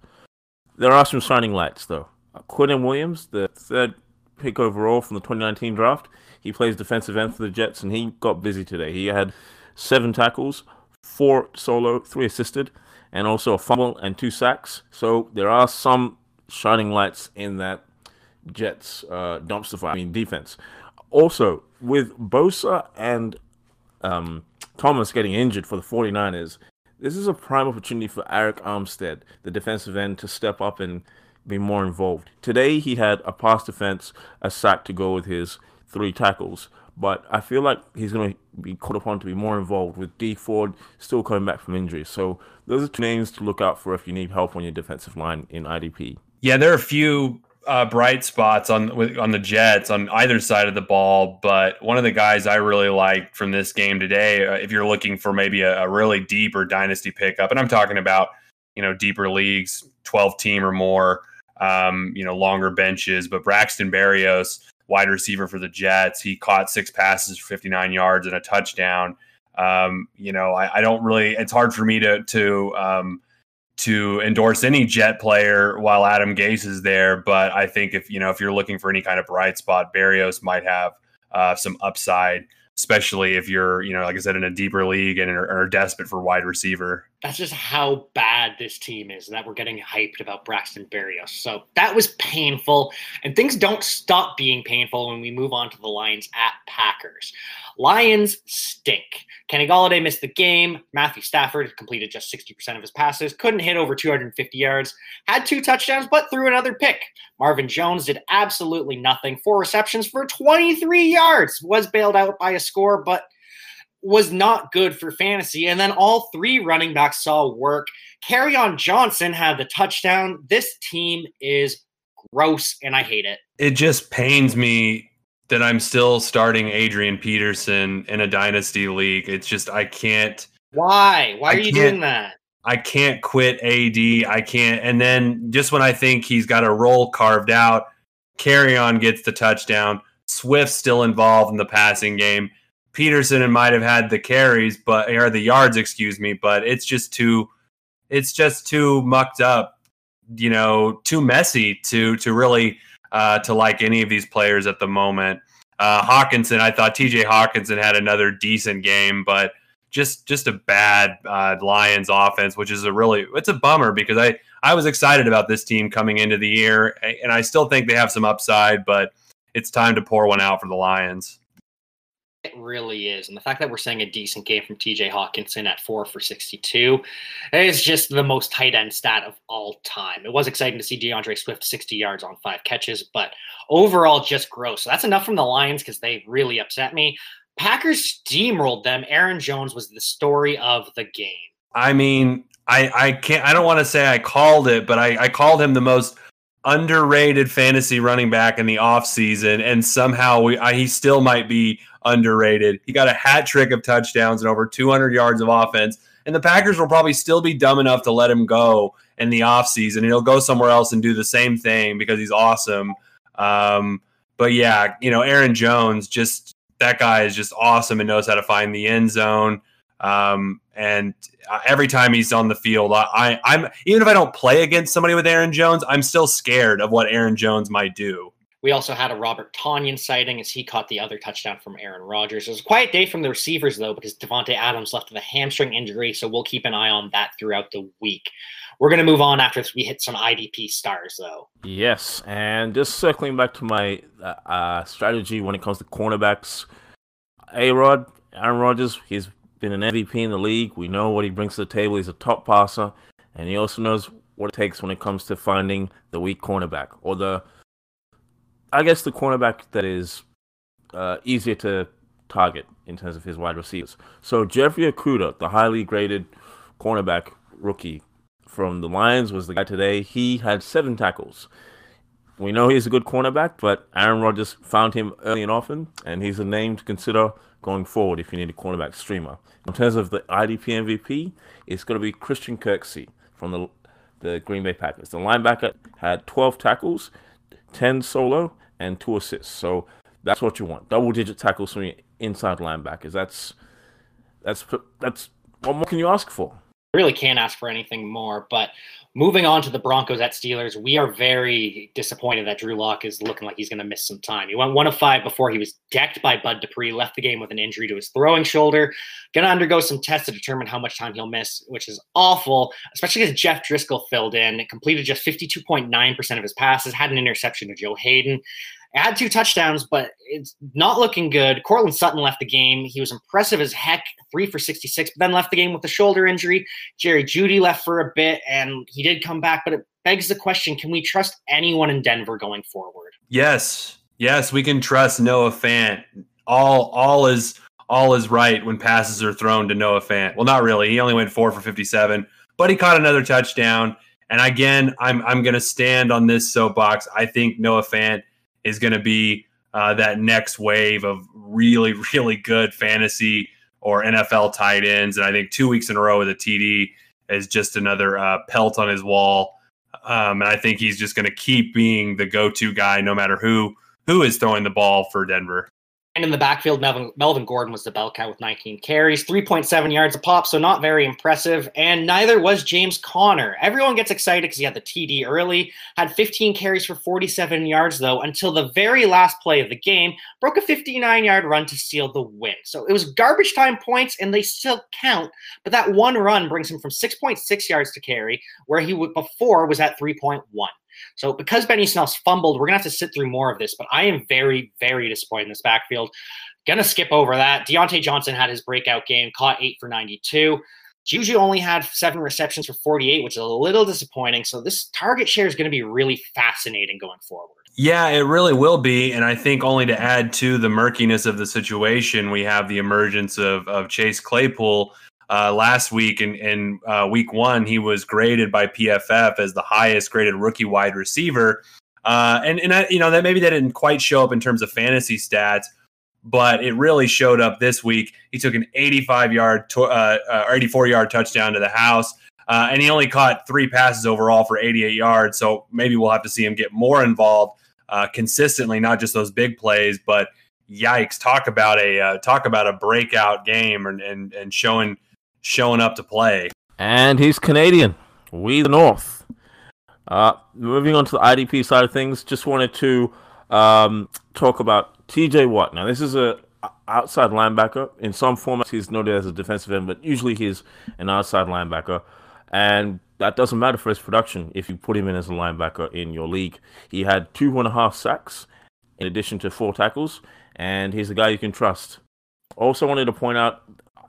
[SPEAKER 3] There are some shining lights though. Uh, Quinnen Williams, the third pick overall from the 2019 draft, he plays defensive end for the Jets, and he got busy today. He had seven tackles, four solo, three assisted, and also a fumble and two sacks. So there are some shining lights in that Jets uh, dumpster fire, I mean defense. Also, with Bosa and um, Thomas getting injured for the 49ers, this is a prime opportunity for Arik Armstead, the defensive end, to step up and be more involved. Today, he had a pass defense, a sack to go with his three tackles, but I feel like he's going to be called upon to be more involved with Dee Ford still coming back from injury. So those are two names to look out for if you need help on your defensive line in IDP.
[SPEAKER 2] Yeah, there are a few uh, bright spots on on the Jets on either side of the ball, but one of the guys I really liked from this game today, uh, if you're looking for maybe a, a, really deeper dynasty pickup, and I'm talking about you know deeper leagues, 12 team or more, um, you know longer benches, but Braxton Berrios, wide receiver for the Jets, he caught six passes for 59 yards and a touchdown. Um, you know, I, I, don't really. It's hard for me to to um, to endorse any Jet player while Adam Gase is there. But I think if you know if you're looking for any kind of bright spot, Berrios might have uh, some upside, especially if you're you know like I said in a deeper league and are, are desperate for wide receiver.
[SPEAKER 1] That's just how bad this team is that we're getting hyped about Braxton Berrios. So that was painful, and things don't stop being painful when we move on to the Lions at Packers. Lions stink. Kenny Golladay missed the game. Matthew Stafford completed just 60% of his passes, couldn't hit over 250 yards, had two touchdowns, but threw another pick. Marvin Jones did absolutely nothing. Four receptions for 23 yards, was bailed out by a score, but was not good for fantasy. And then all three running backs saw work. Kerryon Johnson had the touchdown. This team is gross, and I hate it.
[SPEAKER 2] It just pains me that I'm still starting Adrian Peterson in a dynasty league. It's just I can't.
[SPEAKER 1] Why? Why are you doing that?
[SPEAKER 2] I can't quit AD. I can't. And then just when I think he's got a role carved out, Kerryon gets the touchdown. Swift still involved in the passing game. Peterson might have had the carries, but or the yards, excuse me, but it's just too it's just too mucked up, you know, too messy to to really uh, to like any of these players at the moment. Uh, Hockenson, I thought TJ Hockenson had another decent game, but just just a bad uh, Lions offense, which is a really it's a bummer because I I was excited about this team coming into the year, and I still think they have some upside, but it's time to pour one out for the Lions.
[SPEAKER 1] It really is. And the fact that we're seeing a decent game from TJ Hockenson at four for 62 is just the most tight end stat of all time. It was exciting to see DeAndre Swift 60 yards on five catches, but overall just gross. So that's enough from the Lions because they really upset me. Packers steamrolled them. Aaron Jones was the story of the game.
[SPEAKER 2] I mean, I, I can't I don't want to say I called it, but I, I called him the most underrated fantasy running back in the offseason, and somehow we, I, he still might be underrated. He got a hat trick of touchdowns and over 200 yards of offense. And the Packers will probably still be dumb enough to let him go in the offseason. And he'll go somewhere else and do the same thing because he's awesome. Um, but yeah, you know, Aaron Jones, just that guy is just awesome and knows how to find the end zone. Um, and uh, every time he's on the field, I, I'm even if I don't play against somebody with Aaron Jones, I'm still scared of what Aaron Jones might do.
[SPEAKER 1] We also had a Robert Tonyan sighting as he caught the other touchdown from Aaron Rodgers. It was a quiet day from the receivers, though, because Davante Adams left with a hamstring injury, so we'll keep an eye on that throughout the week. We're going to move on after we hit some IDP stars, though.
[SPEAKER 3] Yes, and just circling back to my uh, uh, strategy when it comes to cornerbacks, A Rod, Aaron Rodgers, he's been an MVP in the league. We know what he brings to the table. He's a top passer, and he also knows what it takes when it comes to finding the weak cornerback or the I guess the cornerback that is uh, easier to target in terms of his wide receivers. So Jeffrey Okudah, the highly graded cornerback rookie from the Lions, was the guy today. He had seven tackles. We know he's a good cornerback, but Aaron Rodgers found him early and often, and he's a name to consider going forward if you need a cornerback streamer. In terms of the IDP MVP, it's going to be Christian Kirksey from the the Green Bay Packers. The linebacker had 12 tackles, 10 solo, and two assists. So that's what you want. Double digit tackles from your inside linebackers. That's that's that's what more can you ask for?
[SPEAKER 1] Really can't ask for anything more. But moving on to the Broncos at Steelers, we are very disappointed that Drew Lock is looking like he's going to miss some time. He went one of five before he was decked by Bud Dupree, left the game with an injury to his throwing shoulder. Going to undergo some tests to determine how much time he'll miss, which is awful, especially because Jeff Driskel filled in, completed just 52.9% of his passes, had an interception to Joe Haden had two touchdowns, but it's not looking good. Courtland Sutton left the game. He was impressive as heck, three for 66, but then left the game with a shoulder injury. Jerry Jeudy left for a bit, and he did come back, but it begs the question can we trust anyone in Denver going forward?
[SPEAKER 2] Yes. Yes, we can trust Noah Fant. All all is all is right when passes are thrown to Noah Fant. Well, not really. He only went four for 57, but he caught another touchdown. And again, I'm I'm gonna stand on this soapbox. I think Noah Fant – is going to be uh, that next wave of really, really good fantasy or NFL tight ends. And I think two weeks in a row with a TD is just another uh, pelt on his wall. Um, and I think he's just going to keep being the go-to guy, no matter who who is throwing the ball for Denver.
[SPEAKER 1] And in the backfield, Melvin, Melvin Gordon was the bell cow with 19 carries, 3.7 yards a pop, so not very impressive. And neither was James Conner. Everyone gets excited because he had the TD early, had 15 carries for 47 yards, though, until the very last play of the game, broke a 59 yard run to seal the win. So it was garbage time points, and they still count. But that one run brings him from 6.6 yards to carry, where he before was at 3.1. So because Benny Snell's fumbled, we're gonna have to sit through more of this. But I am very, very disappointed in this backfield. Gonna skip over that. Diontae Johnson had his breakout game, caught eight for 92. Juju only had seven receptions for 48, which is a little disappointing. So this target share is going to be really fascinating going forward.
[SPEAKER 2] Yeah, it really will be. And I think only to add to the murkiness of the situation, we have the emergence of, of Chase Claypool, uh, last week in, in uh, week one, he was graded by PFF as the highest graded rookie wide receiver. Uh, and and I, you know that maybe that didn't quite show up in terms of fantasy stats, but it really showed up this week. He took an 85 yard to, uh, uh, or 84 yard touchdown to the house. Uh, and he only caught three passes overall for 88 yards. So maybe we'll have to see him get more involved uh, consistently, not just those big plays. But yikes, talk about a uh, talk about a breakout game and, and and showing showing up to play.
[SPEAKER 3] And he's Canadian. We the North. Uh, moving on to the IDP side of things, just wanted to um, talk about TJ Watt. Now, this is a outside linebacker. In some formats, he's noted as a defensive end, but usually he's an outside linebacker. And that doesn't matter for his production if you put him in as a linebacker in your league. He had two and a half sacks in addition to four tackles, and he's a guy you can trust. Also, wanted to point out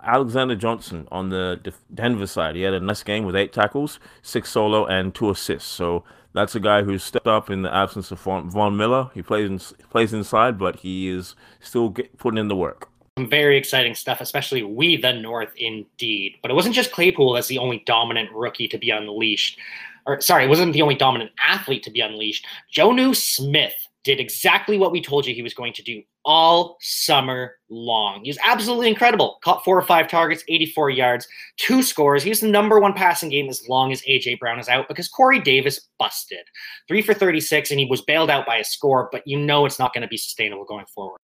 [SPEAKER 3] Alexander Johnson on the Denver side. He had a nice game with eight tackles, six solo, and two assists. So that's a guy who's stepped up in the absence of Von Miller. He plays in, plays inside, but he is still get, putting in the work.
[SPEAKER 1] Some very exciting stuff, especially we the North indeed. But it wasn't just Claypool as the only dominant rookie to be unleashed. Or sorry, it wasn't the only dominant athlete to be unleashed. Jonnu Smith did exactly what we told you he was going to do all summer long. He was absolutely incredible. Caught four or five targets, 84 yards, two scores. He was the number one passing game as long as AJ Brown is out because Corey Davis busted. Three for 36, and he was bailed out by a score, but you know it's not going to be sustainable going forward.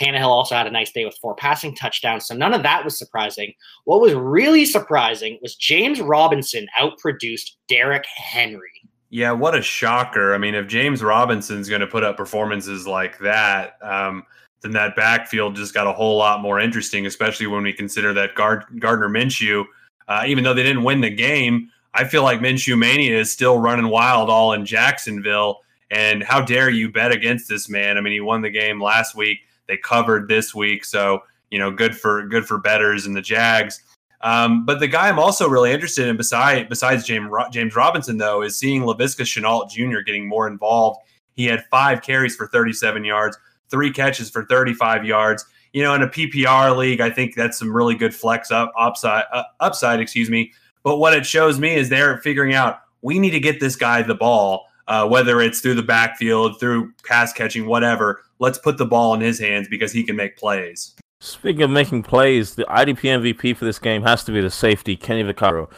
[SPEAKER 1] Tannehill also had a nice day with four passing touchdowns, so none of that was surprising. What was really surprising was James Robinson outproduced Derrick Henry.
[SPEAKER 2] Yeah, what a shocker. I mean, if James Robinson's going to put up performances like that, um, then that backfield just got a whole lot more interesting, especially when we consider that Gard- Gardner Minshew, uh, even though they didn't win the game, I feel like Minshew Mania is still running wild all in Jacksonville. And how dare you bet against this man? I mean, he won the game last week. They covered this week, so you know, good for good for betters and the Jags. Um, but the guy I'm also really interested in, besides besides James James Robinson, though, is seeing Laviska Shenault Jr. getting more involved. He had five carries for 37 yards, three catches for 35 yards. You know, in a PPR league, I think that's some really good flex up upside. Uh, upside, excuse me. But what it shows me is they're figuring out we need to get this guy the ball, uh, whether it's through the backfield, through pass catching, whatever. Let's put the ball in his hands because he can make plays.
[SPEAKER 3] Speaking of making plays, the IDP MVP for this game has to be the safety, Kenny Vaccaro.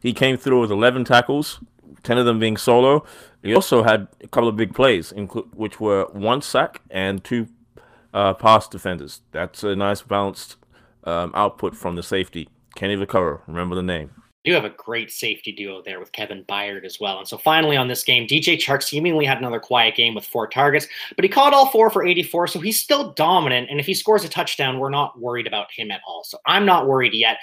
[SPEAKER 3] He came through with 11 tackles, 10 of them being solo. He also had a couple of big plays, which were one sack and two uh, pass defenders. That's a nice balanced um, output from the safety. Kenny Vaccaro, remember the name
[SPEAKER 1] do have a great safety duo there with Kevin Byard as well. And so finally on this game, DJ Chark seemingly had another quiet game with four targets, but he caught all four for 84. So he's still dominant. And if he scores a touchdown, we're not worried about him at all. So I'm not worried yet.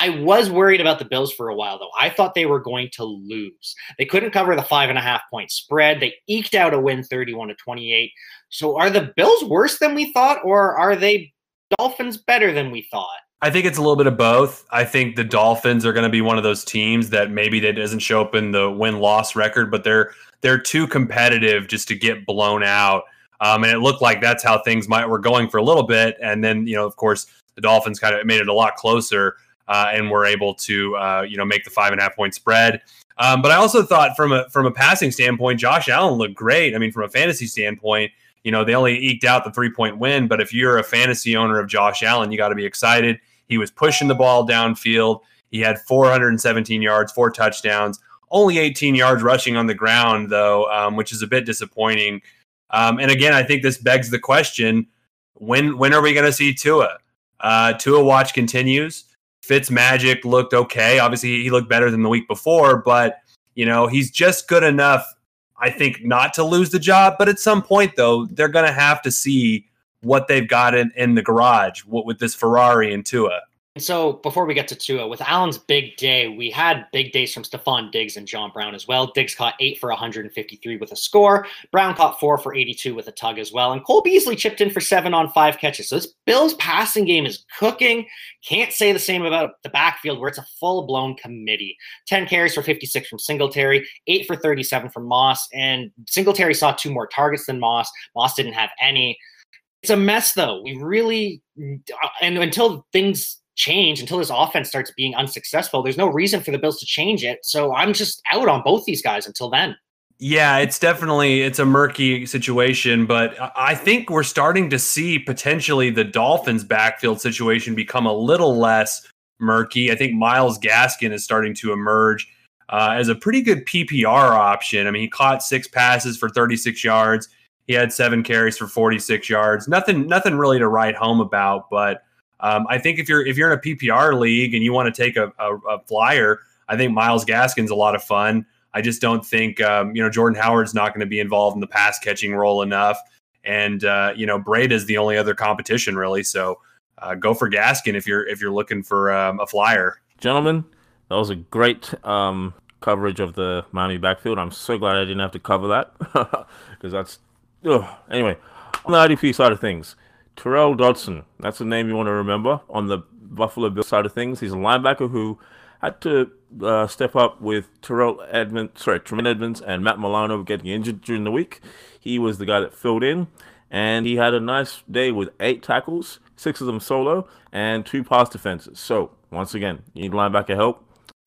[SPEAKER 1] I was worried about the Bills for a while, though. I thought they were going to lose. They couldn't cover the five and a half point spread. They eked out a win 31 to 28. So are the Bills worse than we thought, or are they Dolphins better than we thought?
[SPEAKER 2] I think it's a little bit of both. I think the Dolphins are going to be one of those teams that maybe that doesn't show up in the win loss record, but they're they're too competitive just to get blown out. Um, and it looked like that's how things might were going for a little bit, and then you know, of course, the Dolphins kind of made it a lot closer uh, and were able to uh, you know make the five and a half point spread. Um, but I also thought from a from a passing standpoint, Josh Allen looked great. I mean, from a fantasy standpoint, you know, they only eked out the three point win, but if you're a fantasy owner of Josh Allen, you got to be excited. He was pushing the ball downfield. He had 417 yards, four touchdowns, only 18 yards rushing on the ground, though, um, which is a bit disappointing. Um, and again, I think this begs the question: when when are we going to see Tua? Uh, Tua watch continues. Fitz Magic looked okay. Obviously, he looked better than the week before, but you know he's just good enough. I think not to lose the job, but at some point though, they're going to have to see what they've got in, in the garage what, with this Ferrari and Tua.
[SPEAKER 1] So before we get to Tua, with Allen's big day, we had big days from Stefon Diggs and John Brown as well. Diggs caught eight for 153 with a score. Brown caught four for 82 with a tug as well. And Cole Beasley chipped in for seven on five catches. So this Bills passing game is cooking. Can't say the same about the backfield where it's a full blown committee. 10 carries for 56 from Singletary, eight for 37 from Moss. And Singletary saw two more targets than Moss. Moss didn't have any. It's a mess, though. We really, uh, and until things change, until this offense starts being unsuccessful, there's no reason for the Bills to change it. So I'm just out on both these guys until then.
[SPEAKER 2] Yeah, it's definitely it's a murky situation, but I think we're starting to see potentially the Dolphins' backfield situation become a little less murky. I think Myles Gaskin is starting to emerge uh, as a pretty good PPR option. I mean, he caught six passes for 36 yards. He had seven carries for 46 yards. Nothing, nothing really to write home about. But um, I think if you're if you're in a PPR league and you want to take a, a, a flyer, I think Myles Gaskin's a lot of fun. I just don't think um, you know Jordan Howard's not going to be involved in the pass catching role enough, and uh, you know Breida is the only other competition really. So uh, go for Gaskin if you're if you're looking for um, a flyer.
[SPEAKER 3] Gentlemen, that was a great um, coverage of the Miami backfield. I'm so glad I didn't have to cover that because that's ugh. anyway. On the IDP side of things, Tyrel Dodson. That's the name you want to remember. On the Buffalo Bill side of things, he's a linebacker who had to uh, step up with Terrell Edmunds, sorry, Tremaine Edmunds and Matt Milano getting injured during the week. He was the guy that filled in, and he had a nice day with eight tackles, six of them solo, and two pass defenses. So, once again, you need linebacker help.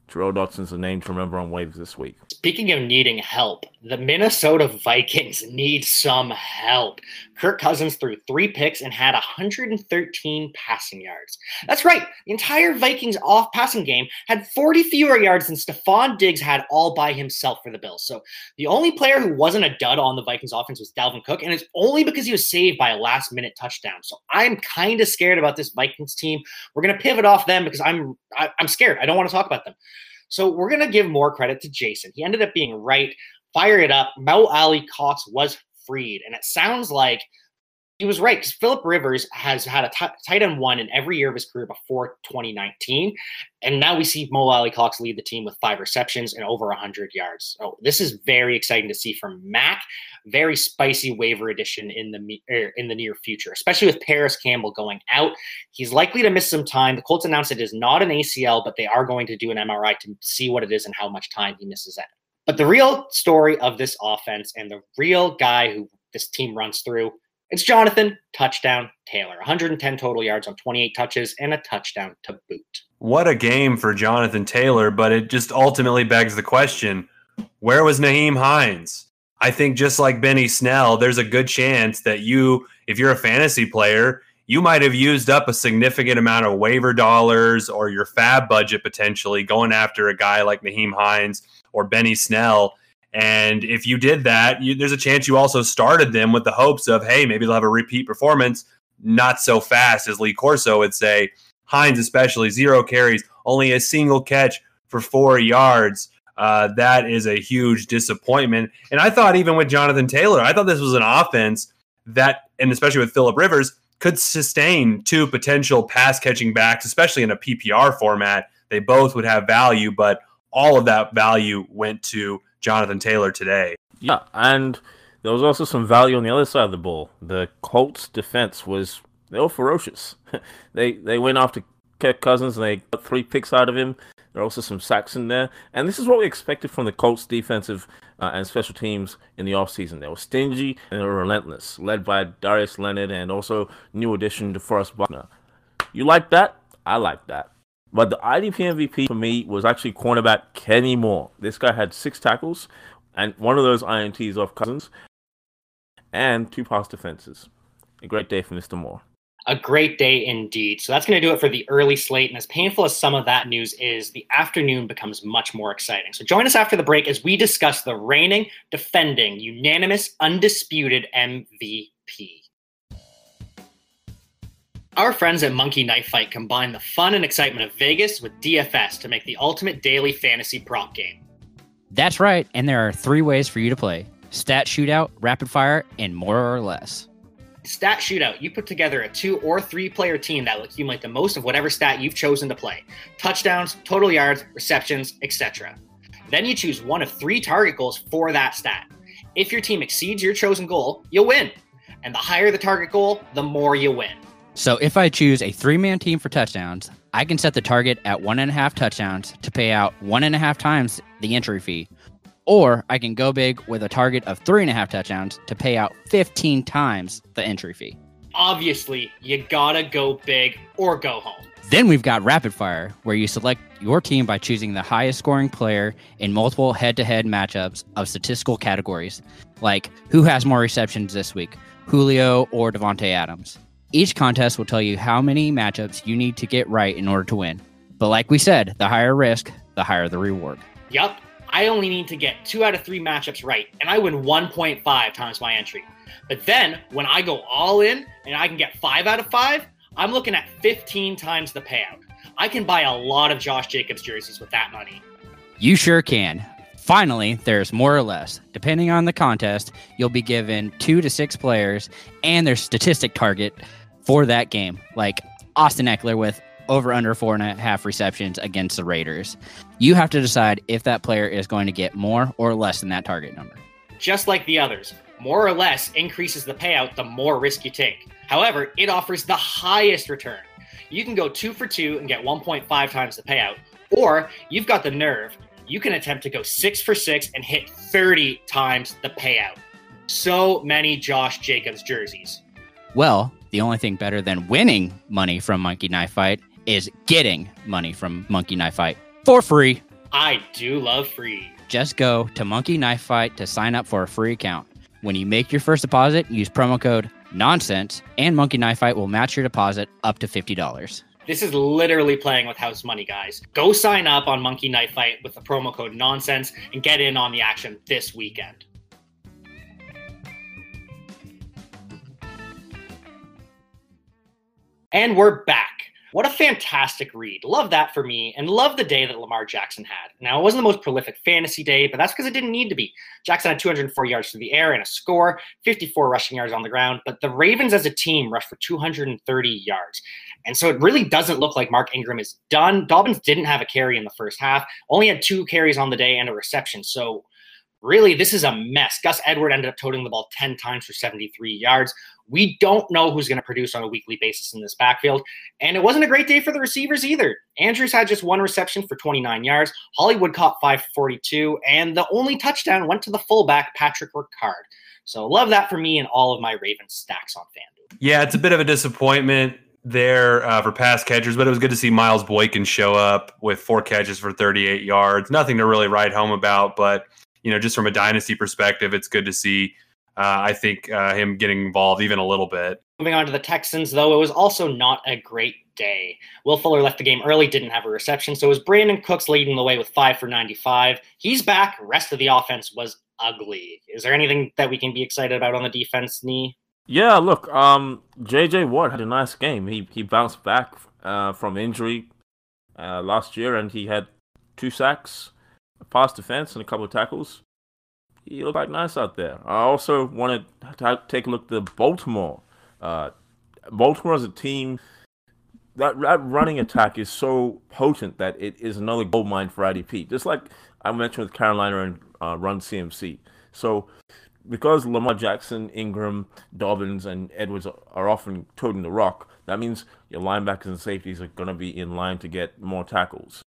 [SPEAKER 3] Tyrel Dodson's a name to remember on waves this week.
[SPEAKER 1] Speaking of needing help, the Minnesota Vikings need some help. Kirk Cousins threw three picks and had 113 passing yards. That's right, the entire Vikings off passing game had 40 fewer yards than Stefon Diggs had all by himself for the Bills. So the only player who wasn't a dud on the Vikings offense was Dalvin Cook, and it's only because he was saved by a last minute touchdown. So I'm kind of scared about this Vikings team. We're going to pivot off them because I'm I, am i am scared. I don't want to talk about them. So we're going to give more credit to Jason. He ended up being right. Fire it up. Mo Alie-Cox was freed. And it sounds like he was right because Philip Rivers has had a t- tight end one in every year of his career before 2019, and now we see Mo Alie-Cox lead the team with five receptions and over 100 yards. So this is very exciting to see from Mac. Very spicy waiver addition in the er, in the near future, especially with Parris Campbell going out. He's likely to miss some time. The Colts announced it is not an ACL, but they are going to do an MRI to see what it is and how much time he misses out. But the real story of this offense and the real guy who this team runs through it's Jonathan touchdown Taylor, 110 total yards on 28 touches and a touchdown to boot.
[SPEAKER 2] What a game for Jonathan Taylor, but it just ultimately begs the question where was Nyheim Hines? I think just like Benny Snell, there's a good chance that you, if you're a fantasy player, you might have used up a significant amount of waiver dollars or your fab budget potentially going after a guy like Nyheim Hines or Benny Snell and if you did that, you, there's a chance you also started them with the hopes of, hey, maybe they'll have a repeat performance. Not so fast as Lee Corso would say. Hines, especially, zero carries, only a single catch for four yards. Uh, that is a huge disappointment. And I thought, even with Jonathan Taylor, I thought this was an offense that, and especially with Philip Rivers, could sustain two potential pass catching backs, especially in a PPR format. They both would have value, but all of that value went to Jonathan Taylor today.
[SPEAKER 3] Yeah, and there was also some value on the other side of the ball. The Colts defense was they were ferocious. they they went after Kirk Cousins and they got three picks out of him. There are also some sacks in there. And this is what we expected from the Colts defensive uh, and special teams in the offseason. They were stingy and they were relentless, led by Darius Leonard and also new addition DeForest Buckner. You like that? I like that. But the IDP MVP for me was actually cornerback Kenny Moore. This guy had six tackles, and one of those INTs off Cousins, and two pass defenses. A great day for Mr. Moore.
[SPEAKER 1] A great day indeed. So that's going to do it for the early slate. And as painful as some of that news is, the afternoon becomes much more exciting. So join us after the break as we discuss the reigning, defending, unanimous, undisputed MVP. Our friends at Monkey Knife Fight combine the fun and excitement of Vegas with DFS to make the ultimate daily fantasy prop game.
[SPEAKER 4] That's right, and there are three ways for you to play stat shootout, rapid fire, and more or less.
[SPEAKER 1] Stat shootout, you put together a two or three player team that will accumulate the most of whatever stat you've chosen to play touchdowns, total yards, receptions, etc. Then you choose one of three target goals for that stat. If your team exceeds your chosen goal, you'll win. And the higher the target goal, the more you win.
[SPEAKER 4] So if I choose a three man team for touchdowns, I can set the target at one and a half touchdowns to pay out one and a half times the entry fee. Or I can go big with a target of three and a half touchdowns to pay out 15 times the entry fee.
[SPEAKER 1] Obviously, you gotta go big or go home.
[SPEAKER 4] Then we've got Rapid Fire, where you select your team by choosing the highest scoring player in multiple head to head matchups of statistical categories, like who has more receptions this week, Julio or Davante Adams. Each contest will tell you how many matchups you need to get right in order to win. But like we said, the higher risk, the higher the reward.
[SPEAKER 1] Yup. I only need to get two out of three matchups right, and I win 1.5 times my entry. But then when I go all in and I can get five out of five, I'm looking at 15 times the payout. I can buy a lot of Josh Jacobs jerseys with that money.
[SPEAKER 4] You sure can. Finally, there's more or less. Depending on the contest, you'll be given two to six players and their statistic target for that game, like Austin Ekeler with over under four and a half receptions against the Raiders. You have to decide if that player is going to get more or less than that target number.
[SPEAKER 1] Just like the others, more or less increases the payout the more risk you take. However, it offers the highest return. You can go two for two and get 1.5 times the payout, or you've got the nerve. You can attempt to go six for six and hit 30 times the payout. So many Josh Jacobs jerseys.
[SPEAKER 4] Well, the only thing better than winning money from Monkey Knife Fight is getting money from Monkey Knife Fight for free.
[SPEAKER 1] I do love free.
[SPEAKER 4] Just go to Monkey Knife Fight to sign up for a free account. When you make your first deposit, use promo code nonsense, and Monkey Knife Fight will match your deposit up to $50.
[SPEAKER 1] This is literally playing with house money, guys. Go sign up on Monkey Knife Fight with the promo code nonsense and get in on the action this weekend. And we're back. What a fantastic read. Love that for me, and love the day that Lamar Jackson had. Now, it wasn't the most prolific fantasy day, but that's because it didn't need to be. Jackson had 204 yards through the air and a score, 54 rushing yards on the ground, but the Ravens as a team rushed for 230 yards. And so it really doesn't look like Mark Ingram is done. Dobbins didn't have a carry in the first half, only had two carries on the day and a reception. So really, this is a mess. Gus Edward ended up toting the ball 10 times for 73 yards. We don't know who's going to produce on a weekly basis in this backfield. And it wasn't a great day for the receivers either. Andrews had just one reception for 29 yards. Hollywood caught 5 for 42. And the only touchdown went to the fullback, Patrick Ricard. So love that for me and all of my Ravens stacks on FanDuel.
[SPEAKER 2] Yeah, it's a bit of a disappointment there uh, for pass catchers, but it was good to see Miles Boykin show up with four catches for 38 yards. Nothing to really write home about, but you know, just from a dynasty perspective, it's good to see uh, I think uh, him getting involved even a little bit.
[SPEAKER 1] Moving on to the Texans, though, it was also not a great day. Will Fuller left the game early, didn't have a reception, so it was Brandin Cooks leading the way with five for 95. He's back. Rest of the offense was ugly. Is there anything that we can be excited about on the defense, Nee?
[SPEAKER 3] Yeah, look, um, J.J. Watt had a nice game. He he bounced back uh, from injury uh, last year, and he had two sacks, a pass defense, and a couple of tackles he looked like nice out there. I also want to take a look at the Baltimore. Uh, Baltimore as a team, that, that running attack is so potent that it is another gold mine for IDP. Just like I mentioned with Carolina and uh, Run CMC. So because Lamar Jackson, Ingram, Dobbins, and Edwards are often toting the rock, that means your linebackers and safeties are going to be in line to get more tackles.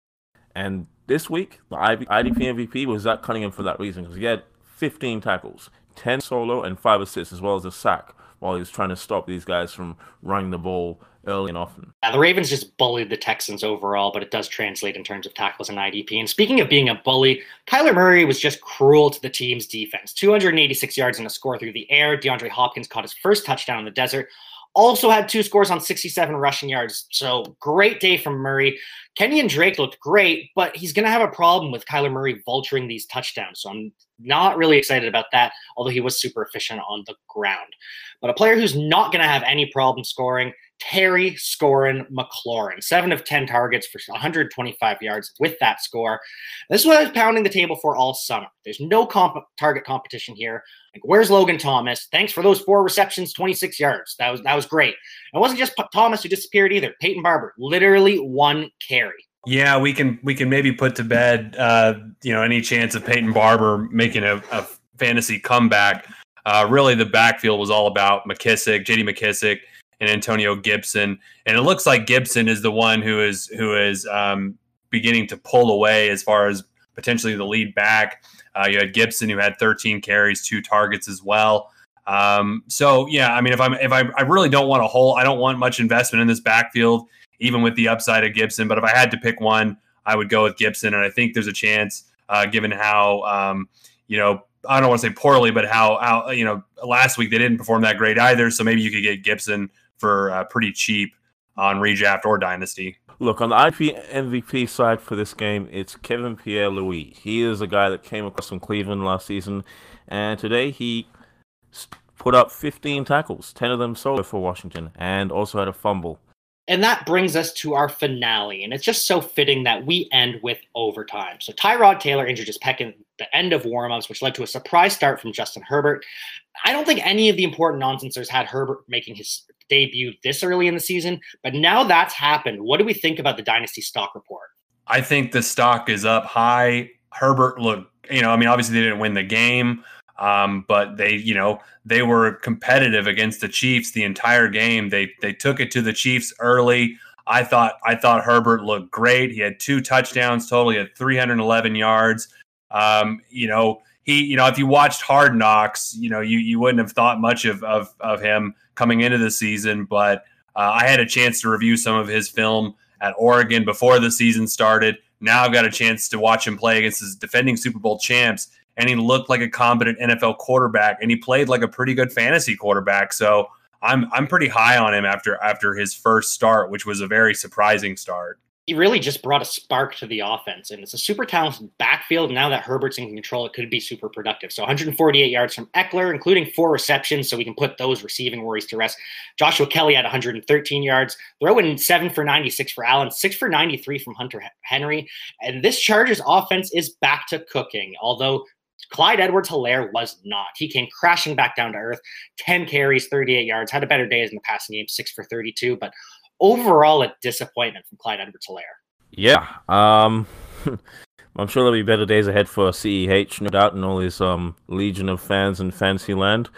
[SPEAKER 3] And this week, the IDP MVP was Zach Cunningham for that reason because he had 15 tackles, 10 solo, and 5 assists, as well as a sack while he was trying to stop these guys from running the ball early and often.
[SPEAKER 1] Yeah, the Ravens just bullied the Texans overall, but it does translate in terms of tackles and IDP. And speaking of being a bully, Kyler Murray was just cruel to the team's defense. 286 yards and a score through the air. DeAndre Hopkins caught his first touchdown in the desert. Also had two scores on 67 rushing yards. So great day from Murray. Kenyan Drake looked great, but he's going to have a problem with Kyler Murray vulturing these touchdowns. So I'm not really excited about that, although he was super efficient on the ground. But a player who's not going to have any problem scoring Terry Scorin McLaurin, seven of 10 targets for 125 yards with that score. This is what I was pounding the table for all summer. There's no comp- target competition here. Like, where's Logan Thomas? Thanks for those four receptions, 26 yards. That was that was great. It wasn't just Thomas who disappeared either. Peyton Barber, literally one carry.
[SPEAKER 2] Yeah, we can we can maybe put to bed, uh, you know, any chance of Peyton Barber making a, a fantasy comeback. Uh, really, the backfield was all about McKissic, J.D. McKissic and Antonio Gibson. And it looks like Gibson is the one who is who is um, beginning to pull away as far as potentially the lead back. Uh, you had Gibson who had 13 carries, two targets as well. Um, so yeah, I mean, if I'm if I, I really don't want a whole, I don't want much investment in this backfield, even with the upside of Gibson. But if I had to pick one, I would go with Gibson, and I think there's a chance, uh, given how um, you know I don't want to say poorly, but how how you know last week they didn't perform that great either. So maybe you could get Gibson for uh, pretty cheap on redraft or dynasty.
[SPEAKER 3] Look, on the IP MVP side for this game, it's Kevin Pierre Louis. He is a guy that came across from Cleveland last season, and today he put up 15 tackles, 10 of them solo for Washington, and also had a fumble.
[SPEAKER 1] And that brings us to our finale. And it's just so fitting that we end with overtime. So Tyrod Taylor injured his pec in the end of warmups, which led to a surprise start from Justin Herbert. I don't think any of the important nonsensers had Herbert making his debut this early in the season. But now that's happened. What do we think about the Dynasty stock report?
[SPEAKER 2] I think the stock is up high. Herbert looked, you know, I mean, obviously they didn't win the game, um, but they, you know, they were competitive against the Chiefs the entire game. They they took it to the Chiefs early. I thought I thought Herbert looked great. He had two touchdowns total. He had 311 yards. Um, you know, he, you know, if you watched Hard Knocks, you know, you you wouldn't have thought much of of, of him coming into the season, but uh, I had a chance to review some of his film at Oregon before the season started. Now I've got a chance to watch him play against his defending Super Bowl champs, and he looked like a competent NFL quarterback, and he played like a pretty good fantasy quarterback. So I'm I'm pretty high on him after after his first start, which was a very surprising start.
[SPEAKER 1] He really just brought a spark to the offense, and it's a super talented backfield. Now that Herbert's in control, it could be super productive. So 148 yards from Ekeler, including four receptions, so we can put those receiving worries to rest. Joshua Kelly had 113 yards, throwing seven for 96 for Allen, six for 93 from Hunter Henry, and this Chargers offense is back to cooking. Although Clyde Edwards Helaire was not. He came crashing back down to earth, 10 carries, 38 yards, had a better day in the passing game, six for 32, but overall a disappointment from Clyde Edwards Helaire.
[SPEAKER 3] Yeah, um, I'm sure there'll be better days ahead for CEH, no doubt, and all his um, legion of fans in Fantasyland.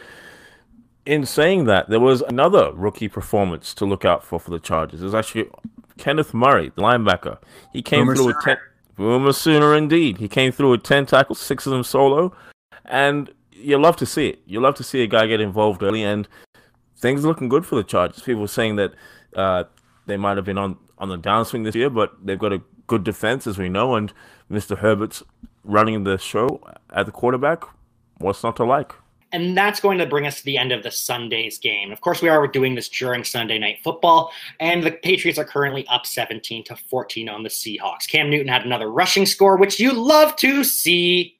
[SPEAKER 3] In saying that, there was another rookie performance to look out for for the Chargers. It was actually Kenneth Murray, the linebacker. He came
[SPEAKER 2] Boomer
[SPEAKER 3] through with 10. Boomer Sooner, indeed. He came through with 10 tackles, six of them solo. And you love to see it. You love to see a guy get involved early, and things looking good for the Chargers. People saying that uh, they might have been on, on the downswing this year, but they've got a good defense, as we know, and Mr. Herbert's running the show at the quarterback. What's not to like?
[SPEAKER 1] And that's going to bring us to the end of the Sunday's game. Of course, we are doing this during Sunday night football, and the Patriots are currently up 17 to 14 on the Seahawks. Cam Newton had another rushing score, which you love to see.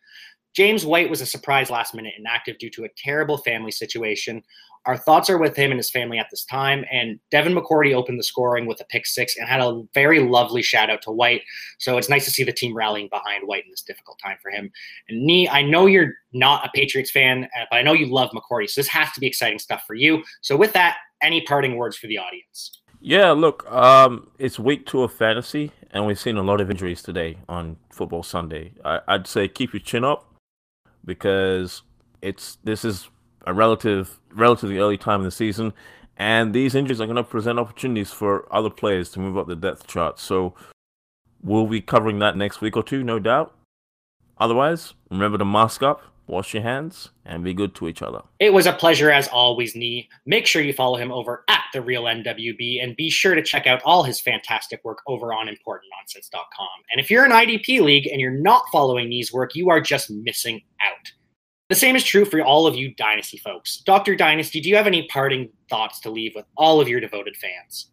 [SPEAKER 1] James White was a surprise last minute inactive due to a terrible family situation. Our thoughts are with him and his family at this time. And Devin McCourty opened the scoring with a pick six and had a very lovely shout out to White. So it's nice to see the team rallying behind White in this difficult time for him. And Nee, I know you're not a Patriots fan, uh, but I know you love McCourty. So this has to be exciting stuff for you. So with that, any parting words for the audience?
[SPEAKER 3] Yeah, look, um, it's week two of fantasy, and we've seen a lot of injuries today on Football Sunday. I, I'd say keep your chin up because it's this is a relative relatively early time in the season, and these injuries are going to present opportunities for other players to move up the depth chart. So we'll be covering that next week or two, no doubt. Otherwise, remember to mask up, wash your hands, and be good to each other.
[SPEAKER 1] It was a pleasure as always, Nee. Make sure you follow him over at the real NWB and be sure to check out all his fantastic work over on importantnonsense.com. And if you're an IDP league and you're not following Nee's work, you are just missing out. The same is true for all of you Dynasty folks. Dr. Dynasty, do you have any parting thoughts to leave with all of your devoted fans?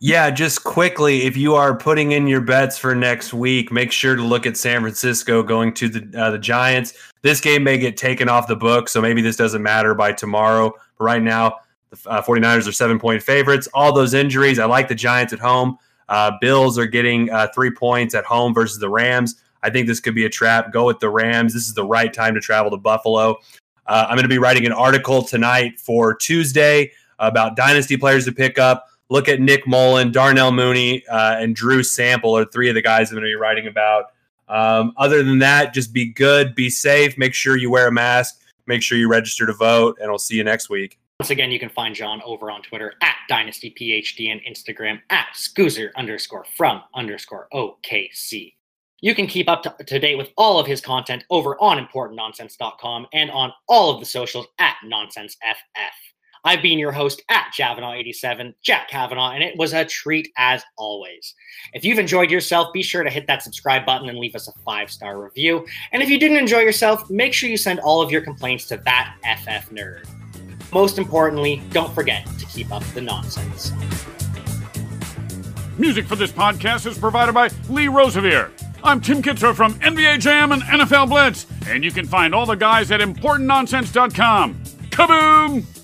[SPEAKER 2] Yeah, just quickly, if you are putting in your bets for next week, make sure to look at San Francisco going to the uh, the Giants. This game may get taken off the book, so maybe this doesn't matter by tomorrow. But right now, the uh, 49ers are seven point favorites. All those injuries, I like the Giants at home. Uh, Bills are getting uh, three points at home versus the Rams. I think this could be a trap. Go with the Rams. This is the right time to travel to Buffalo. Uh, I'm going to be writing an article tonight for Tuesday about dynasty players to pick up look at Nick Mullen, Darnell Mooney, uh, and Drew Sample are three of the guys I'm going to be writing about. Um, other than that, just be good, be safe, make sure you wear a mask, make sure you register to vote, and I'll see you next week.
[SPEAKER 1] Once again, you can find John over on Twitter at DynastyPhD and Instagram at Scoozer underscore from underscore OKC. You can keep up to, to date with all of his content over on importantnonsense.com and on all of the socials at NonsenseFF. I've been your host at Javanaugh87, Jack Kavanaugh, and it was a treat as always. If you've enjoyed yourself, be sure to hit that subscribe button and leave us a five star review. And if you didn't enjoy yourself, make sure you send all of your complaints to that FF nerd. Most importantly, don't forget to keep up the nonsense.
[SPEAKER 5] Music for this podcast is provided by Lee Rosevere. I'm Tim Kitzrow from NBA Jam and NFL Blitz, and you can find all the guys at ImportantNonsense.com. Kaboom!